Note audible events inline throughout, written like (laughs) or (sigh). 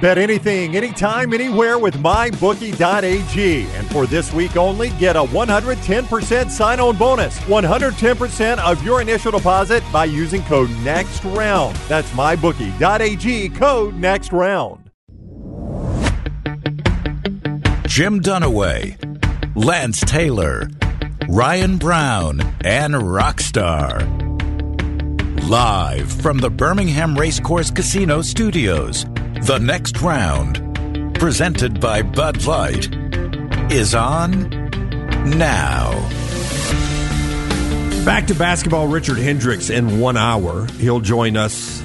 Bet anything, anytime, anywhere with mybookie.ag. And for this week only, get a 110% sign on bonus. 110% of your initial deposit by using code NEXTROUND. That's mybookie.ag, code NEXTROUND. Jim Dunaway, Lance Taylor, Ryan Brown, and Rockstar. Live from the Birmingham Racecourse Casino Studios. The next round, presented by Bud Light, is on now. Back to basketball, Richard Hendricks in one hour. He'll join us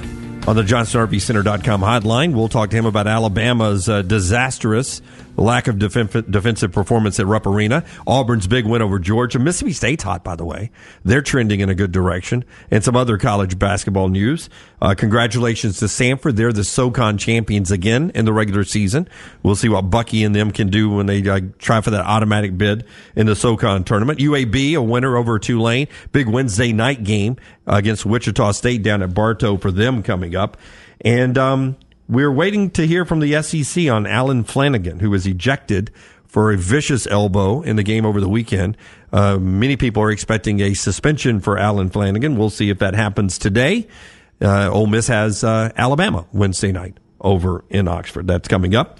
on the JohnsonRVCenter.com hotline. We'll talk to him about Alabama's uh, disastrous lack of def- defensive performance at Rupp Arena. Auburn's big win over Georgia. Mississippi State's hot, by the way. They're trending in a good direction. And some other college basketball news. Uh, congratulations to Samford. They're the SoCon champions again in the regular season. We'll see what Bucky and them can do when they uh, try for that automatic bid in the SoCon tournament. UAB, a winner over Tulane. Big Wednesday night game against Wichita State down at Bartow for them coming up. And, um, we're waiting to hear from the SEC on Allen Flanigan, who was ejected for a vicious elbow in the game over the weekend. Uh, many people are expecting a suspension for Allen Flanigan. We'll see if that happens today. Uh, Ole Miss has uh, Alabama Wednesday night over in Oxford. That's coming up.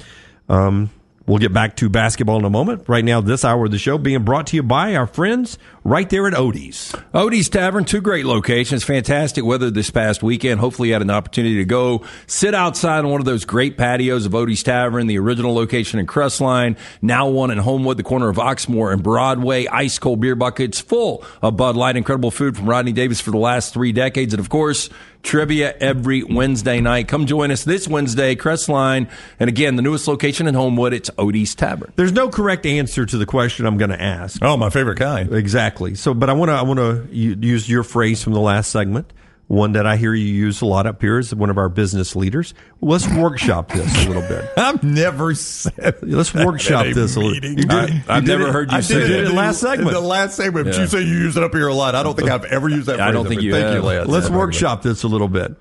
Um, We'll get back to basketball in a moment. Right now, this hour of the show being brought to you by our friends right there at Odie's. Odie's Tavern, two great locations, fantastic weather this past weekend. Hopefully, you had an opportunity to go sit outside on one of those great patios of Odie's Tavern, the original location in Crestline, now one in Homewood, the corner of Oxmoor and Broadway. Ice cold beer buckets full of Bud Light, incredible food from Rodney Davis for the last three decades, and of course, trivia every Wednesday night. Come join us this Wednesday, Crestline. And again, the newest location in Homewood, it's Odie's Tavern. There's no correct answer to the question I'm going to ask. Oh, my favorite kind. Exactly. So, but I want to I want to use your phrase from the last segment. One that I hear you use a lot up here is one of our business leaders. Let's workshop this a little bit. (laughs) I've never said. Let's workshop this a little. I, have never it, heard you I say did it it in the last segment. The last segment. Yeah. you say you use it up here a lot. I don't think I've ever used that. I don't think you Thank have. you, Lance. Let's Yeah. workshop this a little bit.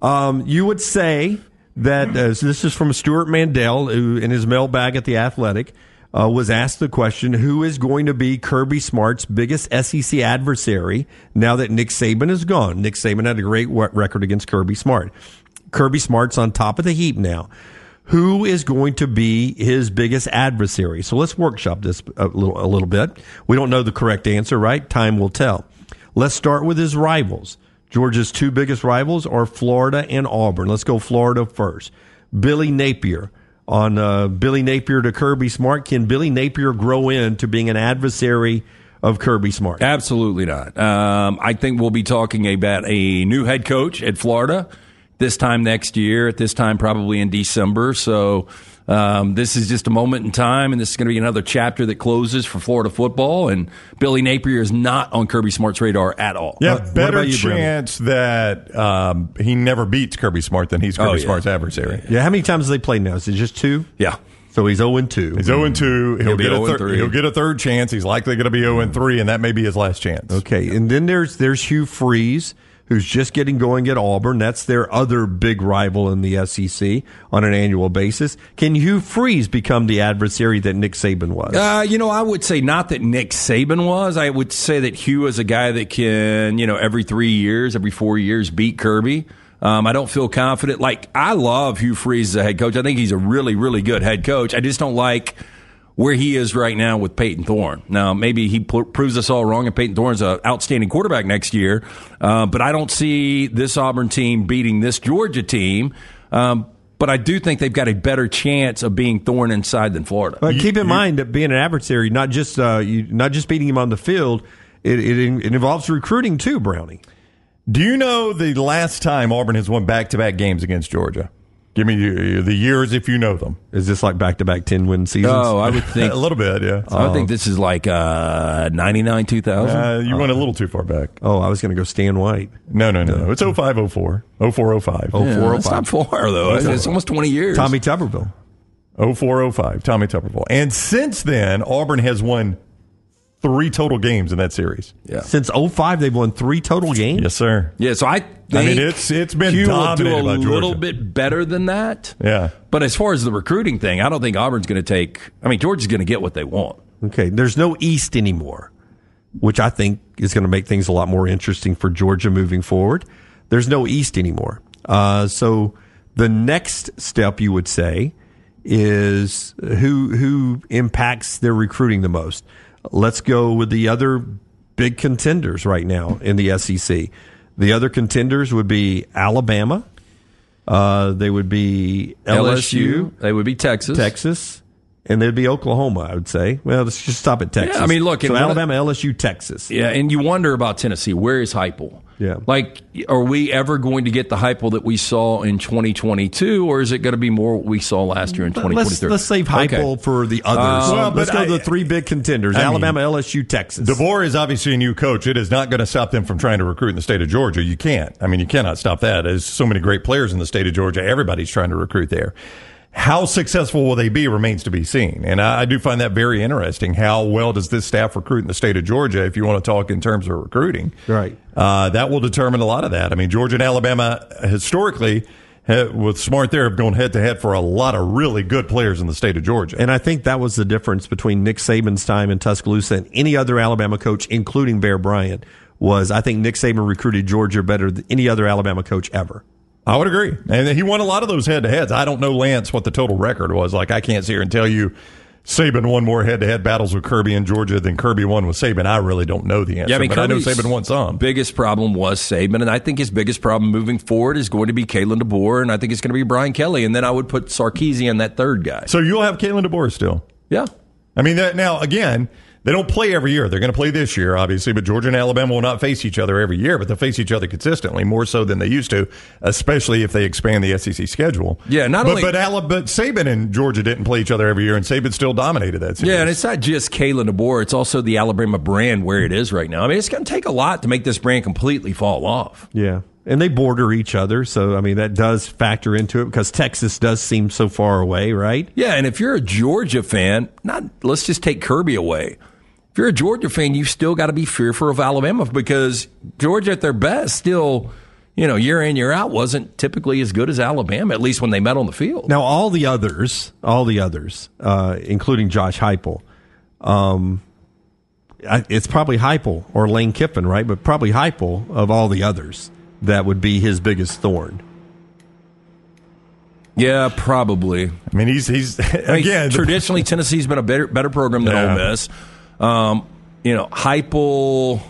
Um, you would say that uh, so this is from Stewart Mandel, who in his mailbag at the Athletic uh, was asked the question: Who is going to be Kirby Smart's biggest SEC adversary now that Nick Saban is gone? Nick Saban had a great record against Kirby Smart. Kirby Smart's on top of the heap now. Who is going to be his biggest adversary? So let's workshop this a little, a little bit. We don't know the correct answer, right? Time will tell. Let's start with his rivals. Georgia's two biggest rivals are Florida and Auburn. Let's go Florida first. Billy Napier on uh, Billy Napier to Kirby Smart. Can Billy Napier grow into being an adversary of Kirby Smart? Absolutely not. Um, I think we'll be talking about a new head coach at Florida this time next year, at this time probably in December. So um, this is just a moment in time, and this is going to be another chapter that closes for Florida football. And Billy Napier is not on Kirby Smart's radar at all. Yeah, What- what better about you, Brandon? chance that um, he never beats Kirby Smart than he's Kirby Oh, yeah. Smart's adversary. Yeah, how many times have they played now? Is it just two? Yeah. So he's 0 2. He's 0 2. He'll, He'll be get a 0 thir- 3. he'll get a third chance. He's likely going to be 0 3, and that may be his last chance. Okay, and then there's there's Hugh Freeze, who's just getting going at Auburn. That's their other big rival in the SEC on an annual basis. Can Hugh Freeze become the adversary that Nick Saban was? Uh, you know, I would say not that Nick Saban was. I would say that Hugh is a guy that can, you know, every three years, every four years, beat Kirby. Um, I don't feel confident. Like, I love Hugh Freeze as a head coach. I think he's a really, really good head coach. I just don't like where he is right now with Payton Thorne. Now, maybe he pl- proves us all wrong, and Payton Thorne's an outstanding quarterback next year. Uh, but I don't see this Auburn team beating this Georgia team. Um, but I do think they've got a better chance of being Thorn inside than Florida. But keep in mind that being an adversary, not just uh, you, not just beating him on the field, it, it, it involves recruiting too, Brownie. Do you know the last time Auburn has won back to back games against Georgia? Give me the the years if you know them. Is this like back to back ten win seasons? Oh, I would (laughs) think a little bit, yeah. I would think this is like uh, 99, 2000. Uh, you went a little too far back. oh, I was going to go Stan White. No, no, no. no. It's 05, 04. 04, 05. Oh, yeah, four, oh, that's not far, though. It's, it's almost 20 years. Tommy Tuberville. 04, 05. Tommy Tuberville. And since then, Auburn has won three total games in that series. Yeah. Since 05, they've won three total games. Yes, sir. Yeah, so I think I mean, it's- it's been Hugh will do dominated a by Georgia. little bit better than that. Yeah. But as far as the recruiting thing, I don't think Auburn's going to take. I mean, Georgia's going to get what they want. Okay, there's no East anymore, which I think is going to make things a lot more interesting for Georgia moving forward. There's no East anymore. Uh, so the next step you would say is who who impacts their recruiting the most. Let's go with the other big contenders right now in the SEC. The other contenders would be Alabama. Uh, they would be LSU, they would be Texas. Texas, and there'd be Oklahoma. I would say. Well, let's just stop at Texas. Yeah, I mean, look, so and one of- Alabama, LSU, Texas. Yeah, and you wonder about Tennessee. Where is Heupel? Yeah. Like, are we ever going to get the Heupel that we saw in 2022, or is it going to be more what we saw last year in Let's, 2023? let's save Heupel Okay. for the uh, others. Well, let's go I- to the three big contenders: I mean, Alabama, LSU, Texas. DeBoer is obviously a new coach. It is not going to stop them from trying to recruit in the state of Georgia. You can't. I mean, you cannot stop that. There's so many great players in the state of Georgia. Everybody's trying to recruit there. How successful will they be remains to be seen. And I, I do find that very interesting. How well does this staff recruit in the state of Georgia, if you want to talk in terms of recruiting? Right. Uh, that will determine a lot of that. I mean, Georgia and Alabama historically, with smart there, have gone head to head for a lot of really good players in the state of Georgia. and I think that was the difference between Nick Saban's time in Tuscaloosa and any other Alabama coach, including Bear Bryant. Was I think Nick Saban recruited Georgia better than any other Alabama coach ever. I would agree. And he won a lot of those head to heads. I don't know, Lance, what the total record was. Like, I can't sit here and tell you Saban won more head to head battles with Kirby in Georgia than Kirby won with Saban. I really don't know the answer. Yeah, I mean, but I know Saban won some. Biggest problem was Saban, and I think his biggest problem moving forward is going to be Kalen DeBoer, and I think it's going to be Brian Kelly, and then I would put Sarkisian that third guy. So you'll have Kalen DeBoer still. Yeah, I mean, that, now, again, they don't play every year. They're going to play this year, obviously, but Georgia and Alabama will not face each other every year, but they'll face each other consistently, more so than they used to, especially if they expand the SEC schedule. Yeah, not but, only- But, Alabama, but Saban and Georgia didn't play each other every year, and Saban still dominated that series. yeah, and it's not just Kalen DeBoer; it's also the Alabama brand where it is right now. I mean, it's going to take a lot to make this brand completely fall off. Yeah. And they border each other. So, I mean, that does factor into it because Texas does seem so far away, right? Yeah, and if you're a Georgia fan, not let's just take Kirby away. If you're a Georgia fan, you've still got to be fearful of Alabama because Georgia at their best still, you know, year in year out wasn't typically as good as Alabama, at least when they met on the field. Now, all the others, all the others, uh, including Josh Heupel, um, I- it's probably Heupel or Lane Kiffin, right? But probably Heupel of all the others that would be his biggest thorn. Yeah, probably. I mean, he's, he's I mean, (laughs) again, traditionally Tennessee's been a better better program than Yeah. Ole Miss. Um, you know, Heupel.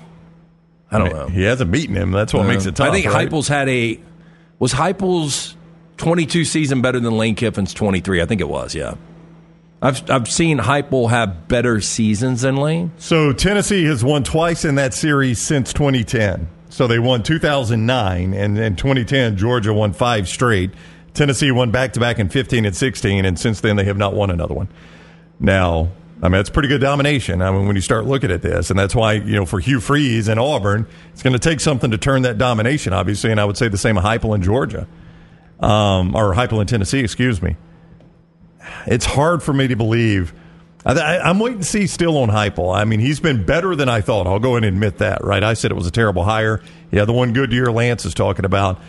I don't know. he hasn't beaten him. That's what makes it tough. I think right? Heupel's had a was Heupel's 22 season better than Lane Kiffin's 23. I think it was. Yeah, I've I've seen Heupel have better seasons than Lane. So Tennessee has won twice in that series since 2010. So they won 2009, and in 2010 Georgia won five straight. Tennessee won back to back in 15 and 16, and since then they have not won another one. Now, I mean that's pretty good domination. I mean when you start looking at this, and that's why you know for Hugh Freeze and Auburn, it's going to take something to turn that domination, obviously. And I would say the same of Heupel in Georgia, um, or Heupel in Tennessee, excuse me. It's hard for me to believe. I, I'm waiting to see still on Heupel. I mean, he's been better than I thought. I'll go and admit that, right? I said it was a terrible hire. Yeah, the one good year Lance is talking about.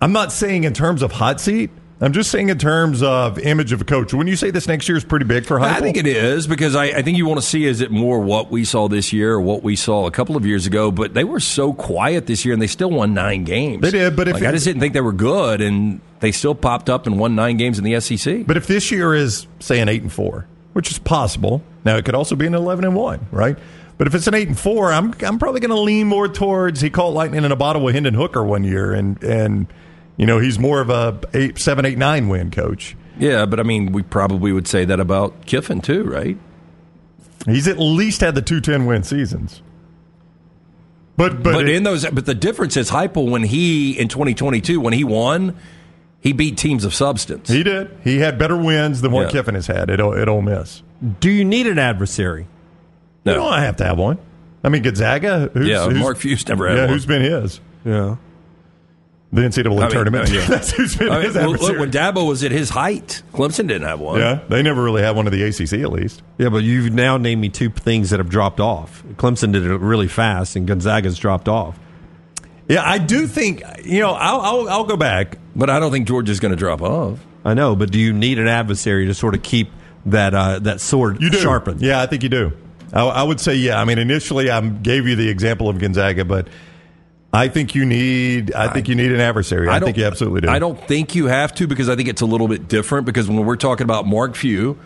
I'm not saying in terms of hot seat. I'm just saying in terms of image of a coach. When you say this next year is pretty big for Heupel, I think it is because I, I think you want to see is it more what we saw this year or what we saw a couple of years ago. But they were so quiet this year and they still won nine games. They did, but like, it- I just didn't think they were good and they still popped up and won nine games in the SEC. But if this year is say an eight and four, which is possible, now it could also be an eleven and one, right? But if it's an eight and four, I'm I'm probably going to lean more towards he caught lightning in a bottle with Hendon Hooker one year, and and you know he's more of a eight seven eight nine win coach. yeah, but I mean, we probably would say that about Kiffin too, right? He's at least had the two ten win seasons. But but, But, it- in those, but the difference is Heupel when he in 2022 when he won, he beat teams of substance. he did. He had better wins than what Yeah. Kiffin has had at, O- at Ole Miss. Do you need an adversary? You don't have to have one. I mean Gonzaga. Who's, Yeah, who's- Mark Few's never had yeah, one. who's been his? Yeah. The NCAA I mean, tournament. yeah. (laughs) That's who's been I mean, his well, look, when Dabo was at his height, Clemson didn't have one. yeah, they never really had one of the ACC at least. Yeah, but you've now named me two things that have dropped off. Clemson did it really fast, and Gonzaga's dropped off. Yeah, I do think you know. I'll I'll, I'll go back. But I don't think Georgia's going to drop off. I know, but do you need an adversary to sort of keep that uh, that sword You do sharpened? Yeah, I think you do. I, I would say yeah. I mean, initially I gave you the example of Gonzaga, but I think you need. I think you need an adversary. I, don't think you absolutely do. I don't think you have to because I think it's a little bit different. Because when we're talking about Mark Few,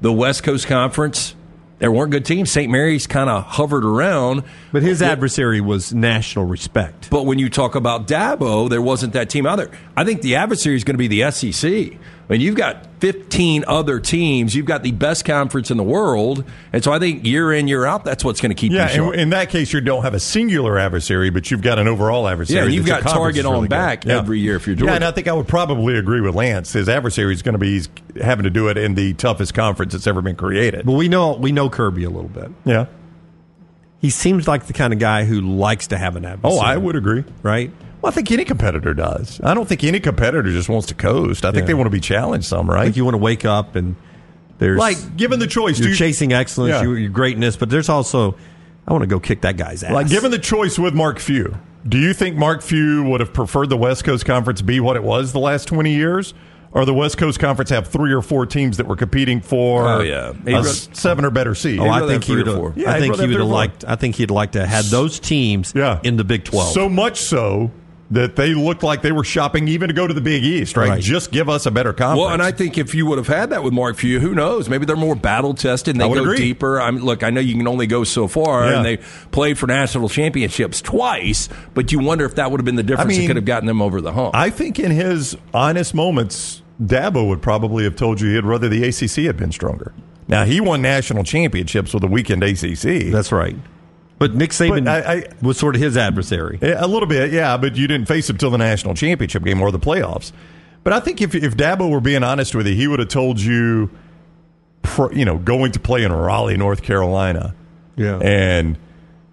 the West Coast Conference, there weren't good teams. St. Mary's kind of hovered around. But his adversary was national respect. But when you talk about Dabo, there wasn't that team out there. I think the adversary is going to be the SEC. I mean, you've got 15 other teams. You've got the best conference in the world. And so I think year in, year out, that's what's going to keep Yeah, you sharp. in, in that case, you don't have a singular adversary, but you've got an overall adversary. Yeah, and you've got conference target is really on good. back every year if you're doing it. Yeah, and I think I would probably agree with Lance. His adversary is going to be he's having to do it in the toughest conference that's ever been created. But we know we know Kirby a little bit. Yeah. He seems like the kind of guy who likes to have an adversary. Oh, I would agree. Right? Well, I think any competitor does. I don't think any competitor just wants to coast. I think Yeah. they want to be challenged some, right? Like you want to wake up and there's Like, given the choice, you're chasing excellence, Yeah. you, your greatness, but there's also I want to go kick that guy's ass. Like, given the choice with Mark Few, do you think Mark Few would have preferred the West Coast Conference be what it was the last 20 years? Or the West Coast Conference have three or four teams that were competing for Oh, yeah. A rather- seven or better seed? Oh, I think he would. Have. Yeah, I think he would have three or four. liked. I think he'd like to have had those teams yeah. in the Big Twelve. So much so that they looked like they were shopping even to go to the Big East, right? Right. Just give us a better conference. Well, and I think if you would have had that with Mark Few, who knows? Maybe they're more battle tested and I they go agree. deeper. I mean, look, I know you can only go so far, Yeah. and they played for national championships twice, but you wonder if that would have been the difference mean, that could have gotten them over the hump. I think in his honest moments, Dabo would probably have told you he'd rather the ACC had been stronger. Now, he won national championships with a weekend ACC. That's right. But Nick Saban But I- I- was sort of his adversary. A little bit, yeah, but you didn't face him till the national championship game or the playoffs. But I think if if Dabo were being honest with you, he would have told you, you know, going to play in Raleigh, North Carolina, Yeah. and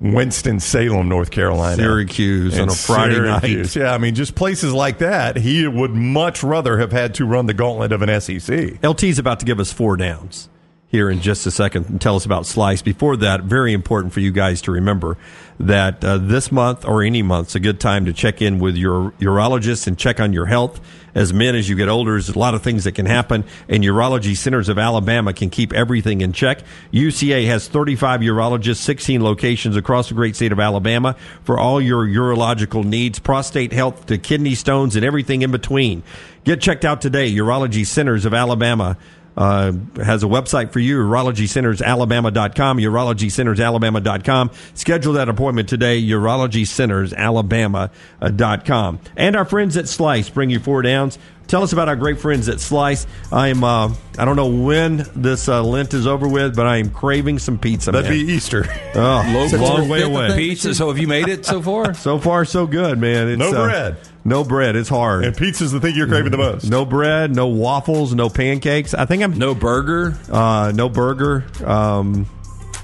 Winston Salem, North Carolina, Syracuse and on a Friday night. Yeah, I mean, just places like that. He would much rather have had to run the gauntlet of an SEC. LT's about to give us four downs here in just a second and tell us about Slice. Before that, very important for you guys to remember that uh, this month or any month is a good time to check in with your urologist and check on your health. As men, as you get older, there's a lot of things that can happen, and Urology Centers of Alabama can keep everything in check. UCA has 35 urologists, 16 locations across the great state of Alabama for all your urological needs, prostate health to kidney stones and everything in between. Get checked out today. Urology Centers of Alabama uh, has a website for you, urologycentersalabama.com, urologycentersalabama.com. Schedule that appointment today, urologycentersalabama.com. And our friends at Slice bring you four downs. Tell us about our great friends at Slice. I'm, uh, I don't know when this uh, Lent is over with, but I am craving some pizza. That'd man. be Easter. (laughs) oh, Local long way away. Pizza. So have you made it so far? (laughs) So far, so good, man. It's, No uh, bread. no bread. It's hard. and pizza's the thing you're craving the most. no bread, no waffles, no pancakes. I think I'm No burger. Uh, no burger. Um,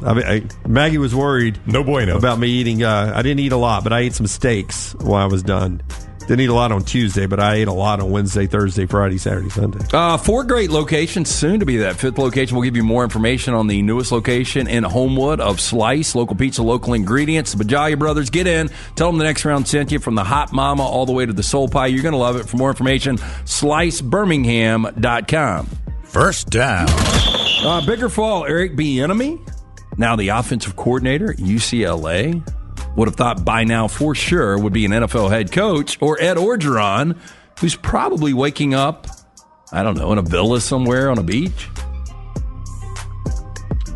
I mean, I, Maggie was worried No bueno. about me eating. Uh, I didn't eat a lot, but I ate some steaks while I was done. Didn't eat a lot on Tuesday, but I ate a lot on Wednesday, Thursday, Friday, Saturday, Sunday. Uh, four great locations, soon to be that fifth location. We'll give you more information on the newest location in Homewood of Slice, local pizza, local ingredients. The Bajalia Brothers, get in. Tell them the next round sent you from the Hot Mama all the way to the Soul Pie. You're going to love it. For more information, slicebirmingham.com. First down. Uh, bigger fall, Eric Bieniemy, now the offensive coordinator at UCLA. Would have thought by now for sure would be an NFL head coach, or Ed Orgeron, who's probably waking up, I don't know, in a villa somewhere on a beach.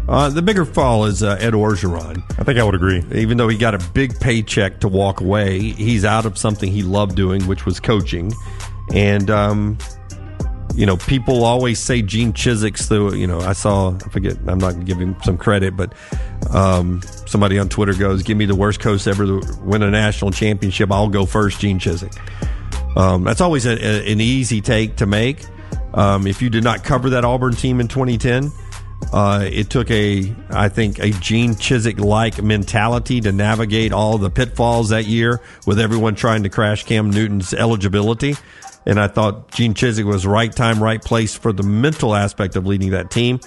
Uh, the bigger fall is uh, Ed Orgeron. I think I would agree. Even though he got a big paycheck to walk away, he's out of something he loved doing, which was coaching. And, um, you know, people always say Gene Chizik's the, you know, I saw, I forget, I'm not going to give him some credit, but um, somebody on Twitter goes, give me the worst coach ever to win a national championship. I'll go first, Gene Chizik. Um, that's always a, a, an easy take to make. Um, if you did not cover that Auburn team in 2010, Uh, it took a, I think, a Gene Chizik like mentality to navigate all the pitfalls that year with everyone trying to crash Cam Newton's eligibility. And I thought Gene Chizik was right time, right place for the mental aspect of leading that team.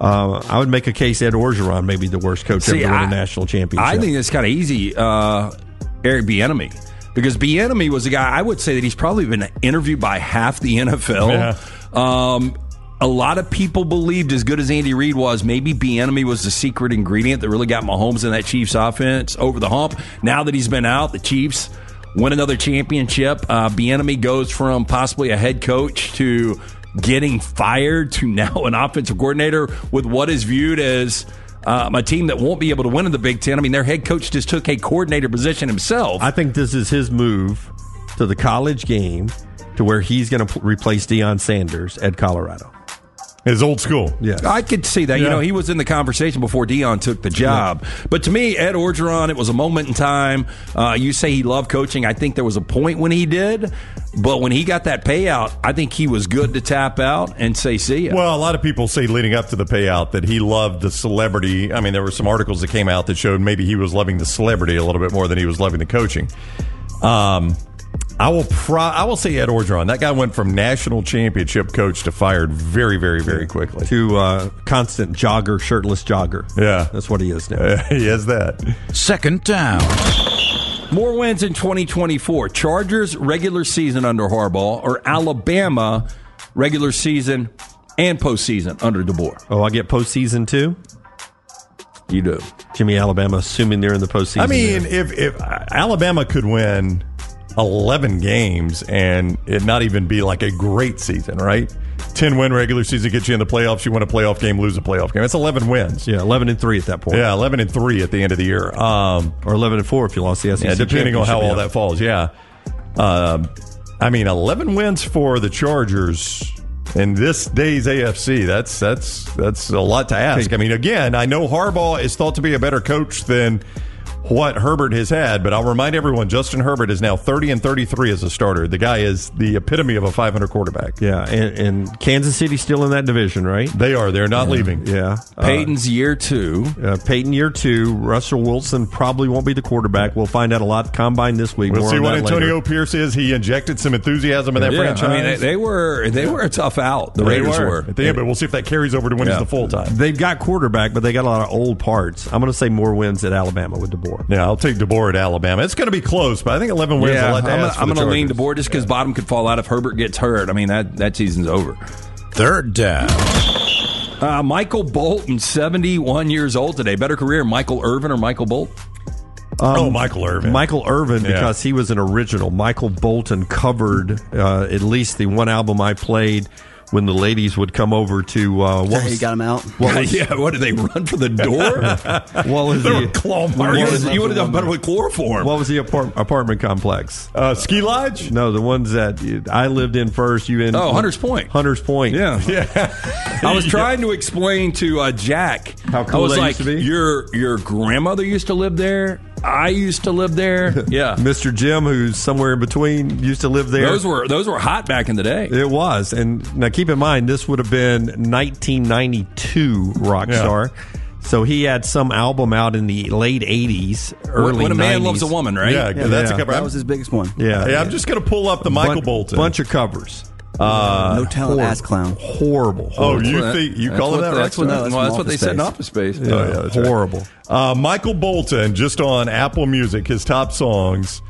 Uh, I would make a case Ed Orgeron may be the worst coach See, ever to win I- a national championship. I think it's kind of easy. Uh, Eric Bieniemy, because Bieniemy was a guy I would say that he's probably been interviewed by half the NFL. Um, a lot of people believed, as good as Andy Reid was, maybe Bieniemy was the secret ingredient that really got Mahomes in that Chiefs offense over the hump. Now that he's been out, the Chiefs win another championship. Uh, Bieniemy goes from possibly a head coach to getting fired to (laughs) now an offensive coordinator with what is viewed as um, a team that won't be able to win in the Big Ten. I mean, their head coach just took a coordinator position himself. I think this is his move to the college game to where he's going to p- replace Deion Sanders at Colorado. His old school. Yes. I could see that. You know, he was in the conversation before Deion took the job. But to me, Ed Orgeron, it was a moment in time. Uh, you say he loved coaching. I think there was a point when he did. But when he got that payout, I think he was good to tap out and say, see ya. Well, a lot of people say leading up to the payout that he loved the celebrity. I mean, there were some articles that came out that showed maybe he was loving the celebrity a little bit more than he was loving the coaching. Um, I will pro- I will say Ed Orgeron. That guy went from national championship coach to fired very, very, very quickly. To uh, constant jogger, shirtless jogger. Yeah. That's what he is now. (laughs) he has that. Second down. More wins in 2024. Chargers regular season under Harbaugh or Alabama regular season and postseason under DeBoer. Oh, I get postseason too? You do. Jimmy Alabama, assuming they're in the postseason. I mean, there. if if Alabama could win eleven games and it not even be like a great season, right? Ten win regular season gets you in the playoffs. You win a playoff game, lose a playoff game. That's eleven wins. yeah, 11 and 3 at that point. Yeah, eleven and three at the end of the year. Um, Or 11 and 4 if you lost the SEC. yeah, depending on how all that falls. Yeah, um, I mean, eleven wins for the Chargers in this day's AFC. That's that's that's a lot to ask. I mean, again, I know Harbaugh is thought to be a better coach than what Herbert has had, but I'll remind everyone: Justin Herbert is now thirty and thirty-three as a starter. The guy is the epitome of a five hundred quarterback. Yeah, and, and Kansas City's still in that division, right? They are. They're not leaving. Yeah. Uh, Peyton's year two. uh, Peyton year two. Russell Wilson probably won't be the quarterback. We'll find out a lot combine this week. We'll More see what Antonio later. Pierce is. He injected some enthusiasm in that Yeah, franchise. I mean, they, they were they were a tough out. The They Raiders were. at the end, but we'll see if that carries over to when Yeah. he's the full time. They've got quarterback, but they got a lot of old parts. I'm going to say more wins at Alabama with DeBoer. Yeah, I'll take DeBoer at Alabama. It's going to be close, but I think 11 wins Yeah, a lot to I'm gonna, I'm for the gonna lean DeBoer just because bottom could fall out if Herbert gets hurt. I mean that that season's over. Third down. Uh, Michael Bolton, 71 years old today. Better career, Michael Irvin or Michael Bolt? oh, Michael Irvin. Michael Irvin, Yeah. because he was an original. Michael Bolton covered uh, at least the one album I played when the ladies would come over to uh, what Hey, you got him out. (laughs) yeah, what did they run for the door? (laughs) what was They were the claw marks. you would have done better with chloroform. what was the apart- apartment complex? Uh, Ski Lodge? No, the ones that I lived in first. You in? Oh, Hunters Point. Hunters Point. Yeah. (laughs) Yeah. I was trying to explain to uh, Jack How cool I was that like, used to be? Your your grandmother used to live there. I used to live there. (laughs) Yeah, (laughs) Mr. Jim, who's somewhere in between, used to live there. those were those were hot back in the day. It was, and now keep in mind this would have been 1992 Rockstar. So he had some album out in the late 80s, early when, when a man 90s. loves a woman, right? Yeah, Yeah, that's yeah. a cover. That was his biggest one. Yeah, Hey, I'm just going to pull up the Michael Bun- Bolton. bunch of covers. No talent, ass clown. Horrible. oh, you That- think you that's call what, it that? That's Rockstar? what, that's well, that's what they Office said in Space. Office Space. Yeah, yeah, that's right. horrible. Uh, Michael Bolton, just on Apple Music, his top songs.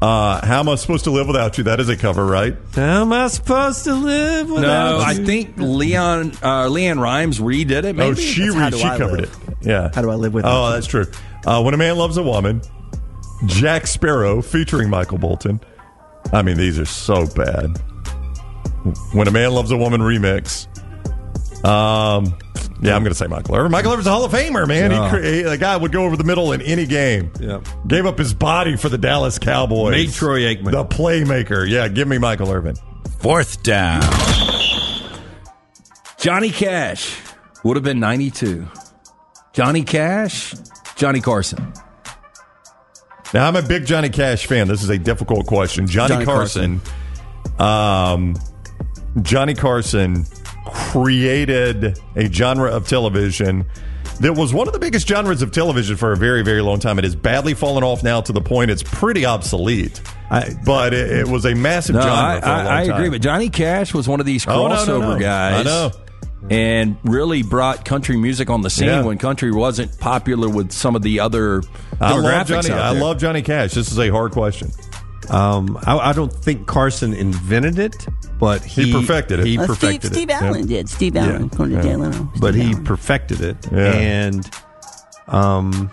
Uh, How am I supposed to live without you? That is a cover, right? How am I supposed to live without No, I think Leon uh, LeAnn Rimes redid it. Maybe Oh, she re- she I covered Live. it. Yeah. How Do I Live Without Oh, You? that's true. Uh, when a man loves a woman, Jack Sparrow featuring Michael Bolton. I mean, these are so bad. When a man loves a woman remix. Um, yeah, I'm going to say Michael Irvin. Michael Irvin's a Hall of Famer, man. Yeah. He, cre- he, the guy would go over the middle in any game. Yep. Gave up his body for the Dallas Cowboys. Made Troy Aikman. The playmaker. Yeah, give me Michael Irvin. Fourth down. Johnny Cash would have been 92. Johnny Cash, Johnny Carson. Now, I'm a big Johnny Cash fan. This is a difficult question. Johnny, Johnny Carson. Um, Johnny Carson created a genre of television that was one of the biggest genres of television for a very, very long time. It has badly fallen off now to the point it's pretty obsolete. I- but it, it was a massive No, genre I, for a long I, I agree. But Johnny Cash was one of these Oh, no, crossover no, guys. I know. And really brought country music on the scene Yeah. when country wasn't popular with some of the other demographics. I love Johnny. I love Johnny Cash. This is a hard question. Um, I, I don't think Carson invented it, but he, He perfected it. He Uh, Steve, perfected Steve it. Allen did. Steve Allen, according to Jay Leno. But Steve he Allen. perfected it, Yeah. and um,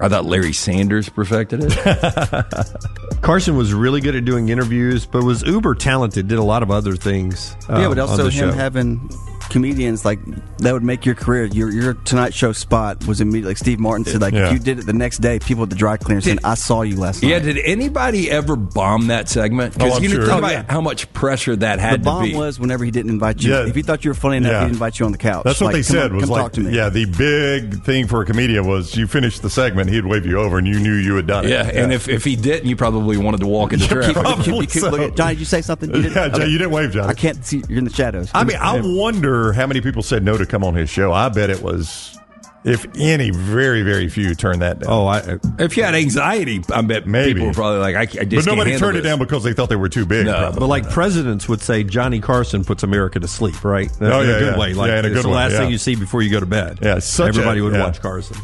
I thought Larry Sanders perfected it. (laughs) Carson was really good at doing interviews, but was uber talented. Did a lot of other things. yeah, but on also the him show. having comedians like that would make your career. Your your Tonight Show spot was immediately like Steve Martin said. Like Yeah. if you did it the next day, people at the dry cleaner saying, "I saw you last night." yeah, did anybody ever bomb that segment? Oh, I'm you sure. think Oh, about yeah. how much pressure that the had to bomb be. was whenever he didn't invite you. Yeah. If he thought you were funny enough, Yeah. he'd invite you on the couch. That's what Like, they come said on, was come like, talk to me. yeah, the big thing for a comedian was you finished the segment, he'd wave you over, and you knew you had done it. yeah, and if, if he didn't, you probably wanted to walk into traffic. probably You keep so. looking- Johnny, did you say something? You didn't? Yeah, Jay, you didn't wave, Johnny. I can't see. You're in the shadows. I mean, I wonder how many people said no to come on his show. I bet it was, if any, very, very few turned that down. Oh, I, If you had anxiety, I bet Maybe. people were probably like, I, I just but nobody turned it down because they thought they were too big. No. probably. but like presidents would say, Johnny Carson puts America to sleep, right? Oh, in yeah, a good yeah. way. Like Yeah, in a it's good the way, last yeah. thing you see before you go to bed. Yeah, such everybody a- would watch Carson.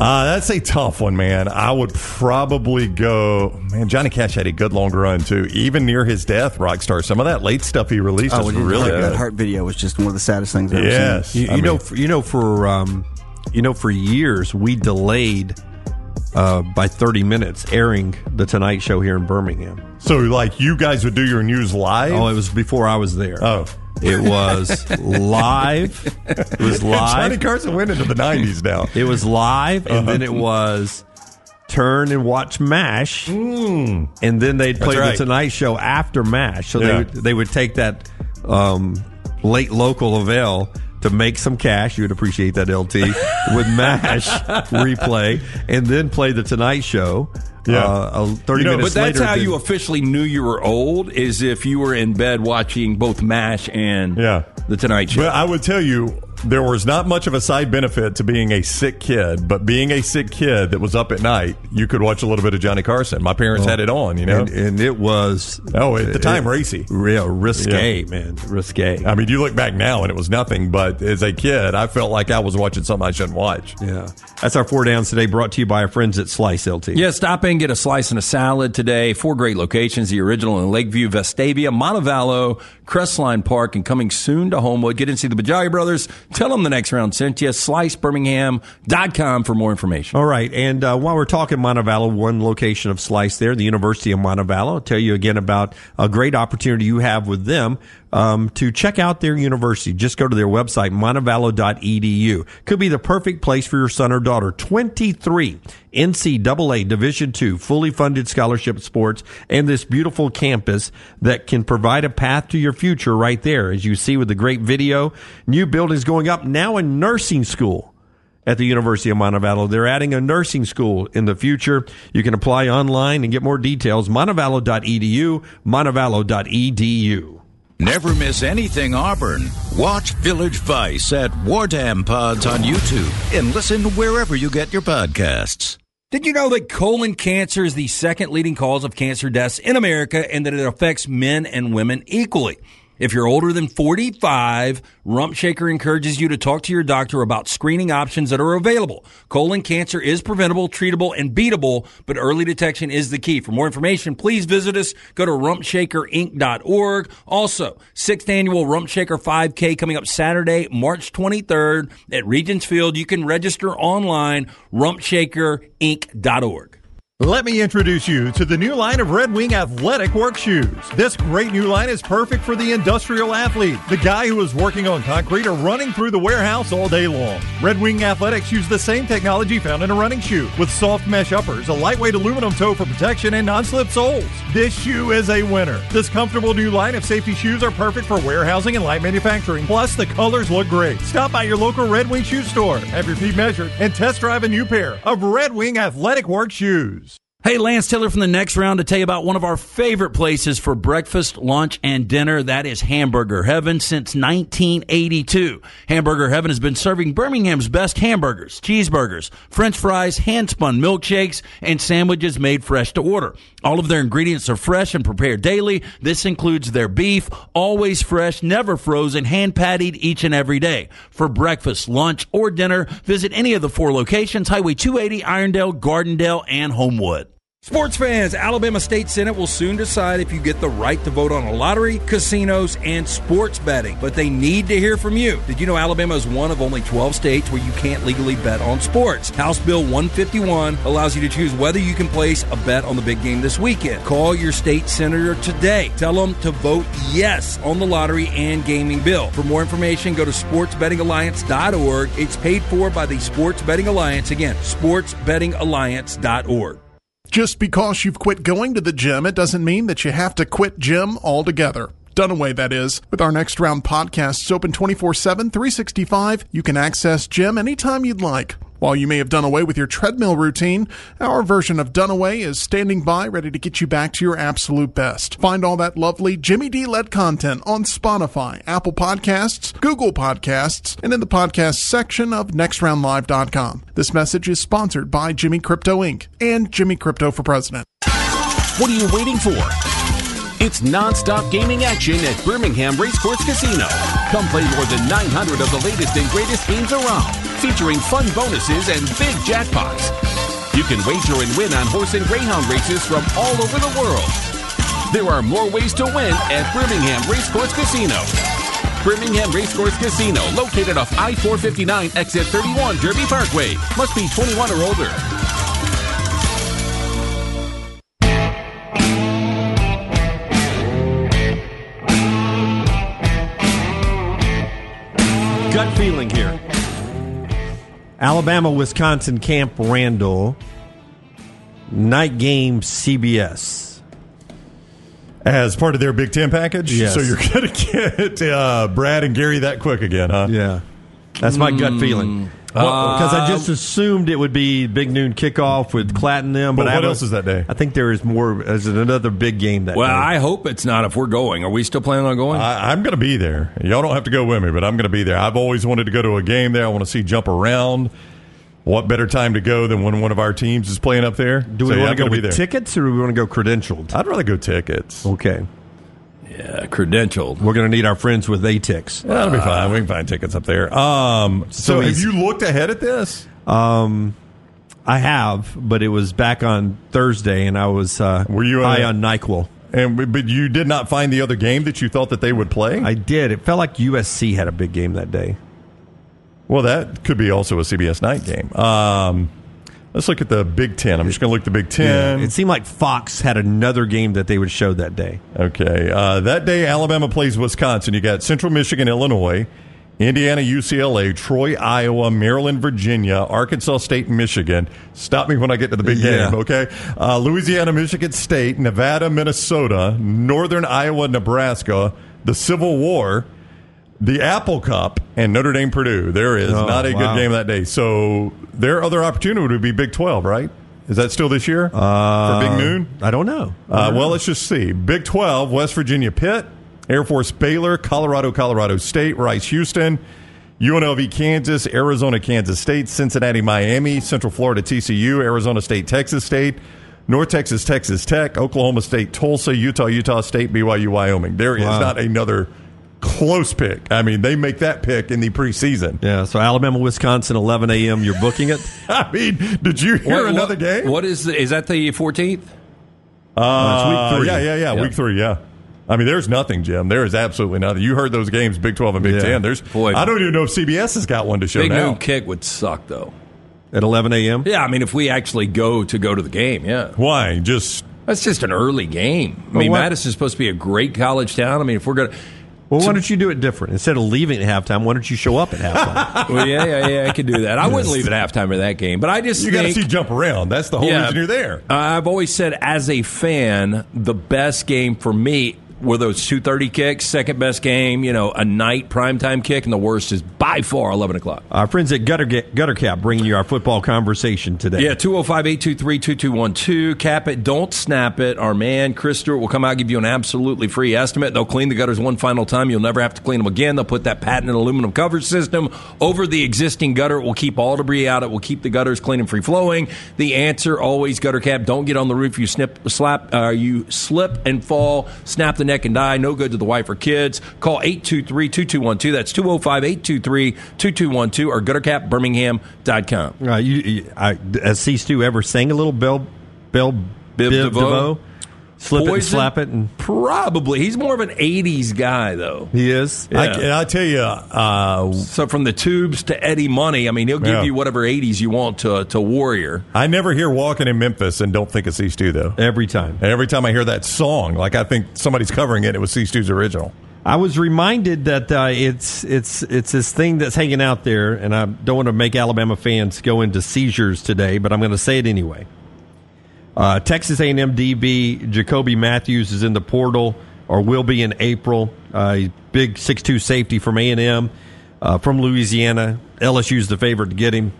Uh, that's a tough one, man. I would probably go. Man, Johnny Cash had a good long run too. Even near his death, Rockstar. Some of that late stuff he released Oh, was well, you- really that good. Heart video was just one of the saddest things I've ever Yes, seen. You, I you know, for, you know, for um, you know, for years we delayed uh, by thirty minutes airing the Tonight Show here in Birmingham. So, like, you guys would do your news live? Oh, it was before I was there. Oh. It was live. It was (laughs) live. Johnny. Carson went into the '90s now. It was live, and then it Uh-huh. was turn and watch Mash, and then they'd play Mm. right. the Tonight Show after Mash. So Yeah. they would, they would take that um, late local avail to make some cash. You would appreciate that LT with (laughs) Mash replay, and then play the Tonight Show. Yeah. uh, thirty You know, minutes But that's later. how you officially knew you were old, is if you were in bed watching both MASH and Yeah. The Tonight Show. But I would tell you, there was not much of a side benefit to being a sick kid, but being a sick kid that was up at night, you could watch a little bit of Johnny Carson. My parents oh. had it on, you know. and, and it was Oh, at the time, it- racy. real risque, man, risque. I mean, you look back now and it was nothing, but as a kid, I felt like I was watching something I shouldn't watch. Yeah. That's our four downs today, brought to you by our friends at Slice LT. Yeah, stop in, get a slice and a salad today. Four great locations: the original in Lakeview, Vestavia, Montevallo, Crestline Park, and coming soon to Homewood. Get in and see the Bajalia Brothers. Tell them the next round sent you. SliceBirmingham.com for more information. All right. And uh, while we're talking Montevallo, one location of Slice there, the University of Montevallo, I'll tell you again about a great opportunity you have with them um, to check out their university. Just go to their website, montevallo.edu. Could be the perfect place for your son or daughter. 23 NCAA Division II fully funded scholarship sports and this beautiful campus that can provide a path to your future right there. As you see with the great video, new buildings going up now in nursing school at the University of Montevallo. They're adding a nursing school in the future. You can apply online and get more details. Montevallo.edu, montevallo.edu. Never miss anything Auburn. Watch Village Vice at Wardam Pods on YouTube and listen wherever you get your podcasts. Did you know that colon cancer is the second leading cause of cancer deaths in America and that it affects men and women equally? If you're older than 45, Rump Shaker encourages you to talk to your doctor about screening options that are available. Colon cancer is preventable, treatable, and beatable, but early detection is the key. For more information, please visit us. Go to rumpshakerinc.org. Also, sixth annual Rump Shaker 5K coming up Saturday, March 23rd at Regions Field. You can register online, rumpshakerinc.org. Let me introduce you to the new line of Red Wing athletic work shoes. This great new line is perfect for the industrial athlete, the guy who is working on concrete or running through the warehouse all day long. Red Wing Athletics use the same technology found in a running shoe with soft mesh uppers, a lightweight aluminum toe for protection, and non-slip soles. This shoe is a winner. This comfortable new line of safety shoes are perfect for warehousing and light manufacturing. Plus, the colors look great. Stop by your local Red Wing shoe store, have your feet measured, and test drive a new pair of Red Wing athletic work shoes. Hey, Lance Taylor from the next round to tell you about one of our favorite places for breakfast, lunch, and dinner. That is Hamburger Heaven since 1982. Hamburger Heaven has been serving Birmingham's best hamburgers, cheeseburgers, french fries, hand spun milkshakes, and sandwiches made fresh to order. All of their ingredients are fresh and prepared daily. This includes their beef, always fresh, never frozen, hand patted each and every day. For breakfast, lunch, or dinner, visit any of the four locations Highway 280, Irondale, Gardendale, and Homewood. Sports fans, Alabama State Senate will soon decide if you get the right to vote on a lottery, casinos, and sports betting. But they need to hear from you. Did you know Alabama is one of only 12 states where you can't legally bet on sports? House Bill 151 allows you to choose whether you can place a bet on the big game this weekend. Call your state senator today. Tell them to vote yes on the lottery and gaming bill. For more information, go to sportsbettingalliance.org. It's paid for by the Sports Betting Alliance. Again, sportsbettingalliance.org. Just because you've quit going to the gym, it doesn't mean that you have to quit gym altogether. Dunaway, that is. With our next round podcasts open 24 7, 365, you can access gym anytime you'd like. While you may have done away with your treadmill routine, our version of Dunaway is standing by ready to get you back to your absolute best. Find all that lovely Jimmy D led content on Spotify, Apple Podcasts, Google Podcasts, and in the podcast section of nextroundlive.com. This message is sponsored by Jimmy Crypto Inc. and Jimmy Crypto for President. What are you waiting for? It's non-stop gaming action at Birmingham Racecourse Casino. Come play more than 900 of the latest and greatest games around, featuring fun bonuses and big jackpots. You can wager and win on horse and greyhound races from all over the world. There are more ways to win at Birmingham Racecourse Casino. Birmingham Racecourse Casino, located off I-459 exit 31 Derby Parkway. Must be 21 or older. Gut feeling here. Alabama, Wisconsin, Camp Randall. Night game, CBS. As part of their Big Ten package? Yes. So you're (laughs) going to get uh, Brad and Gary that quick again, huh? Yeah. That's my gut feeling. Because uh, I just assumed it would be big noon kickoff with Klatt and them. But I what have- else is that day? I think there is more. There's another big game that day? Well, day. I hope it's not if we're going. Are we still planning on going? I, I'm going to be there. Y'all don't have to go with me, but I'm going to be there. I've always wanted to go to a game there. I want to see jump around. What better time to go than when one of our teams is playing up there? Do we So, yeah, want I'm to go gonna be with there. tickets or do we want to go credentialed? I'd rather go tickets. Okay. Yeah, credentialed. We're going to need our friends with ATIX. That'll be fine. We can find tickets up there. Um, so, so have you looked ahead at this? Um, I have, but it was back on Thursday, and I was uh, Were you, uh, high on Nyquil. And but you did not find the other game that you thought that they would play. I did. It felt like USC had a big game that day. well, that could be also a CBS night game. Um, let's look at the Big Ten. I'm just going to look at the Big Ten. It seemed like Fox had another game that they would show that day. Okay. Uh, that day, Alabama plays Wisconsin. You got Central Michigan, Illinois, Indiana, UCLA, Troy, Iowa, Maryland, Virginia, Arkansas State, Michigan. Stop me when I get to the big Yeah. game, okay? Uh, Louisiana, Michigan State, Nevada, Minnesota, Northern Iowa, Nebraska, the Civil War, the Apple Cup, and Notre Dame, Purdue. There is Oh, not a wow. good game that day. So their other opportunity would be Big 12, right? Is that still this year for Big Noon? I don't know. Uh, well, let's just see. Big 12, West Virginia Pitt, Air Force Baylor, Colorado, Colorado State, Rice Houston, UNLV Kansas, Arizona Kansas State, Cincinnati Miami, Central Florida TCU, Arizona State Texas State, North Texas Texas Tech, Oklahoma State Tulsa, Utah Utah State, BYU Wyoming. There is Wow. not another close pick. I mean, they make that pick in the preseason. yeah, so Alabama, Wisconsin, 11 a.m. You're booking it. (laughs) I mean, did you hear What- another what- game? What is the, is that the 14th? Uh, it's week three. Yeah, yeah, yeah, Yeah. Week three, yeah. I mean, there's nothing, Jim. There is absolutely nothing. You heard those games, Big 12 and Big Yeah. 10. There's, Boy. I don't even know if CBS has got one to show Big now. noon kick would suck though. At 11 a.m. Yeah, I mean if we actually go to go to the game, yeah. Why? Just That's just an early game. I mean, what- Madison's supposed to be a great college town. I mean, if we're going to. Well, why don't you do it different? Instead of leaving at halftime, why don't you show up at halftime? (laughs) Well, yeah, yeah, yeah, I could do that. I wouldn't leave at halftime of that game, but I just you got to see jump around. That's the whole Yeah. reason you're there. Uh, I've always said, as a fan, the best game for me were those two thirty kicks. Second best game, you know, a night primetime kick, and the worst is by far eleven o'clock. Our friends at Gutter, Gutter Cap bringing you our football conversation today. Yeah, 205 823 2212. Cap it, don't snap it. Our man, Chris Stewart, will come out give you an absolutely free estimate. They'll clean the gutters one final time. You'll never have to clean them again. They'll put that patented aluminum cover system over the existing gutter. It will keep all debris out. It will keep the gutters clean and free flowing. The answer always Gutter Cap. Don't get on the roof. You snip, slap, uh, you slip and fall, snap the neck and die. No good to the wife or kids. Call 823 2212. That's 205 823 2212 or guttercapbirmingham.com. Uh, you, you, I, has C. Stu ever sang a little Bell, Bell Biv Biv DeVoe? DeVoe? Slip it and slap it, and Probably. He's more of an 80s guy, though. he is. Yeah. I, I tell you, uh, So from the tubes to Eddie Money, I mean, he'll give Yeah. you whatever 80s you want to, to Warrior. I never hear "Walking in Memphis" and don't think of C. Stu though. Every time. Every time I hear that song, like I think somebody's covering it. It was C. Stu's original. I was reminded that uh, it's it's it's this thing that's hanging out there, and I don't want to make Alabama fans go into seizures today, but I'm going to say it anyway. Uh, Texas A&M DB Jacoby Mathews is in the portal, or will be in April. Uh, big six two safety from A&M, uh, from Louisiana. LSU's the favorite to get him.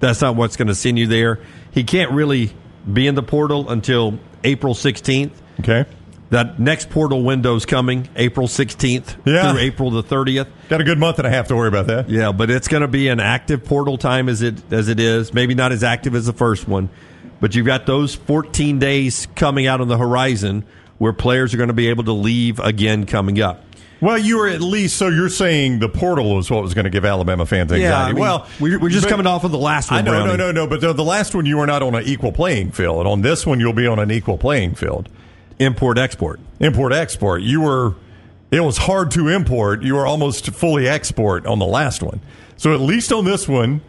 That's not what's going to send you there. He can't really be in the portal until April 16th. Okay, That next portal window's coming April 16th Yeah. through April the 30th. got a good month and a half to worry about that. Yeah, but it's going to be an active portal time as it as it is. Maybe not as active as the first one, but you've got those 14 days coming out on the horizon where players are going to be able to leave again coming up. Well, you were at least so you're saying the portal is what was going to give Alabama fans anxiety. I mean, well, we're, we're just but- coming off of the last one. I know, no, no, no. But the, the last one, you were not on an equal playing field. And on this one, you'll be on an equal playing field. Import export. Import export. You were. It was hard to import. You were almost fully export on the last one. So at least on this one,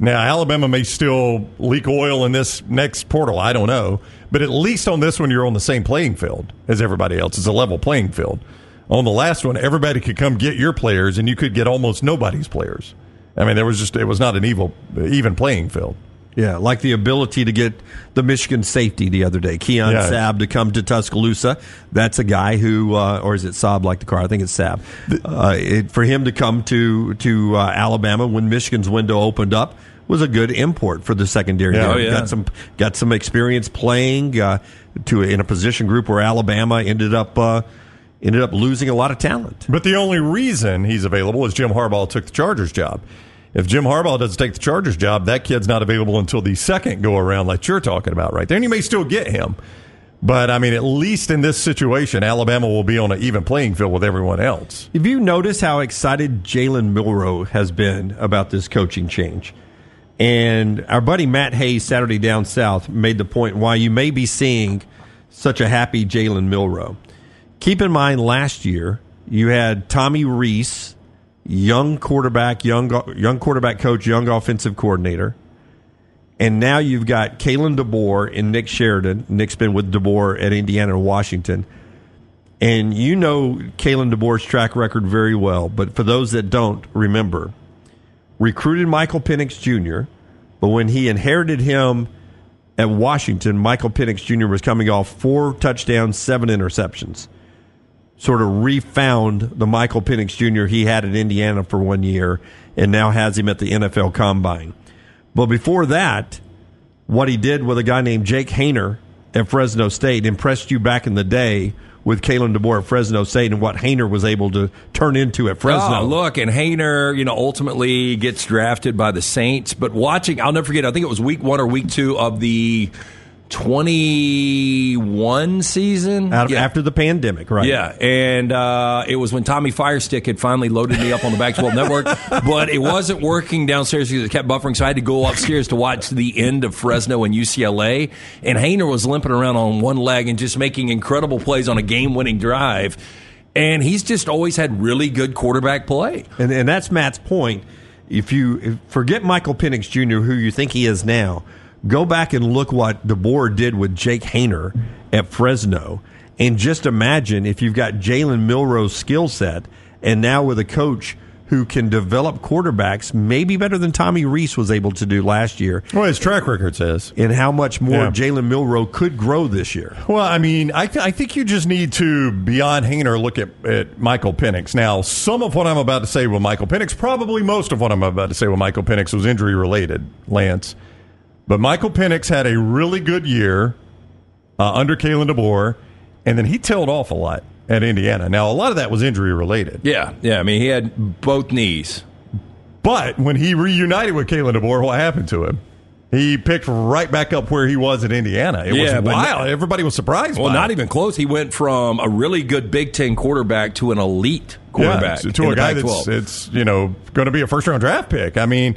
now Alabama may still leak oil in this next portal. I don't know, but at least on this one, you're on the same playing field as everybody else. It's a level playing field. On the last one, everybody could come get your players, and you could get almost nobody's players. I mean, there was just it was not an evil even playing field. Yeah, like the ability to get the Michigan safety the other day, Keon Yeah. Sabb to come to Tuscaloosa. That's a guy who, uh, or is it Saab like the car? I think it's Saab. Uh, it, for him to come to to uh, Alabama when Michigan's window opened up was a good import for the secondary. Yeah. Oh, yeah. Got some got some experience playing uh, to in a position group where Alabama ended up uh, ended up losing a lot of talent. But the only reason he's available is Jim Harbaugh took the Chargers job. If Jim Harbaugh doesn't take the Chargers job, that kid's not available until the second go around, like you're talking about right there. And you may still get him. But I mean, at least in this situation, Alabama will be on an even playing field with everyone else. Have you noticed how excited Jalen Milroe has been about this coaching change? And our buddy Matt Hayes, Saturday Down South, made the point why you may be seeing such a happy Jalen Milroe. Keep in mind, last year you had Tommy Rees, young quarterback, young young quarterback coach, young offensive coordinator, and now you've got Kalen DeBoer and Nick Sheridan. Nick's been with DeBoer at Indiana and Washington. And you know Kalen DeBoer's track record very well, but for those that don't remember, recruited Michael Penix Jr., but when he inherited him at Washington, Michael Penix Jr. was coming off four touchdowns, seven interceptions. Sort of refound the Michael Penix Jr. he had at Indiana for one year and now has him at the NFL Combine. But before that, what he did with a guy named Jake Haener at Fresno State impressed you back in the day with Kalen DeBoer at Fresno State and what Haener was able to turn into at Fresno. Oh, look, and Haener, you know, ultimately gets drafted by the Saints. But watching, I'll never forget. I think it was week one or week two of the twenty-one season. Out of, Yeah. After the pandemic, right? Yeah, and uh, it was when Tommy Firestick had finally loaded me up on the Pac-12 Network, (laughs) but it wasn't working downstairs because it kept buffering, so I had to go upstairs to watch the end of Fresno and UCLA. And Haener was limping around on one leg and just making incredible plays on a game-winning drive. And he's just always had really good quarterback play. And, and that's Matt's point. If you if, forget Michael Penix Jr., who you think he is now, go back and look what DeBoer did with Jake Haener at Fresno. And just imagine if you've got Jalen Milroe's skill set, and now with a coach who can develop quarterbacks maybe better than Tommy Rees was able to do last year, Well, his track record says. and how much more Yeah. Jalen Milroe could grow this year. Well, I mean, I, th- I think you just need to, beyond Haener, look at, at Michael Penix. Now, some of what I'm about to say with Michael Penix, probably most of what I'm about to say with Michael Penix was injury related, Lance. But Michael Penix had a really good year uh, under Kalen DeBoer, and then he tailed off a lot at Indiana. Now, a lot of that was injury related. Yeah, yeah. I mean, he had both knees. But when he reunited with Kalen DeBoer, what happened to him? He picked right back up where he was at Indiana. It Yeah, was wild. Everybody was surprised. Well, not it. even close. He went from a really good Big Ten quarterback to an elite quarterback Yeah, to a guy Pac-12. that's it's you know going to be a first round draft pick. I mean,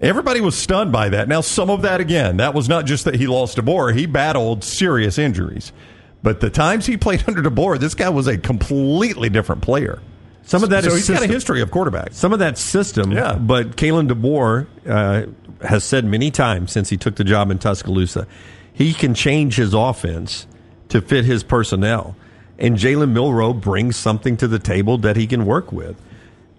everybody was stunned by that. Now, some of that again, that was not just that he lost DeBoer; he battled serious injuries. But the times he played (laughs) under DeBoer, this guy was a completely different player. Some of that so is he's got a history of quarterbacks. Some of that system, Yeah. but Kalen DeBoer uh, has said many times since he took the job in Tuscaloosa, he can change his offense to fit his personnel. And Jalen Milroe brings something to the table that he can work with.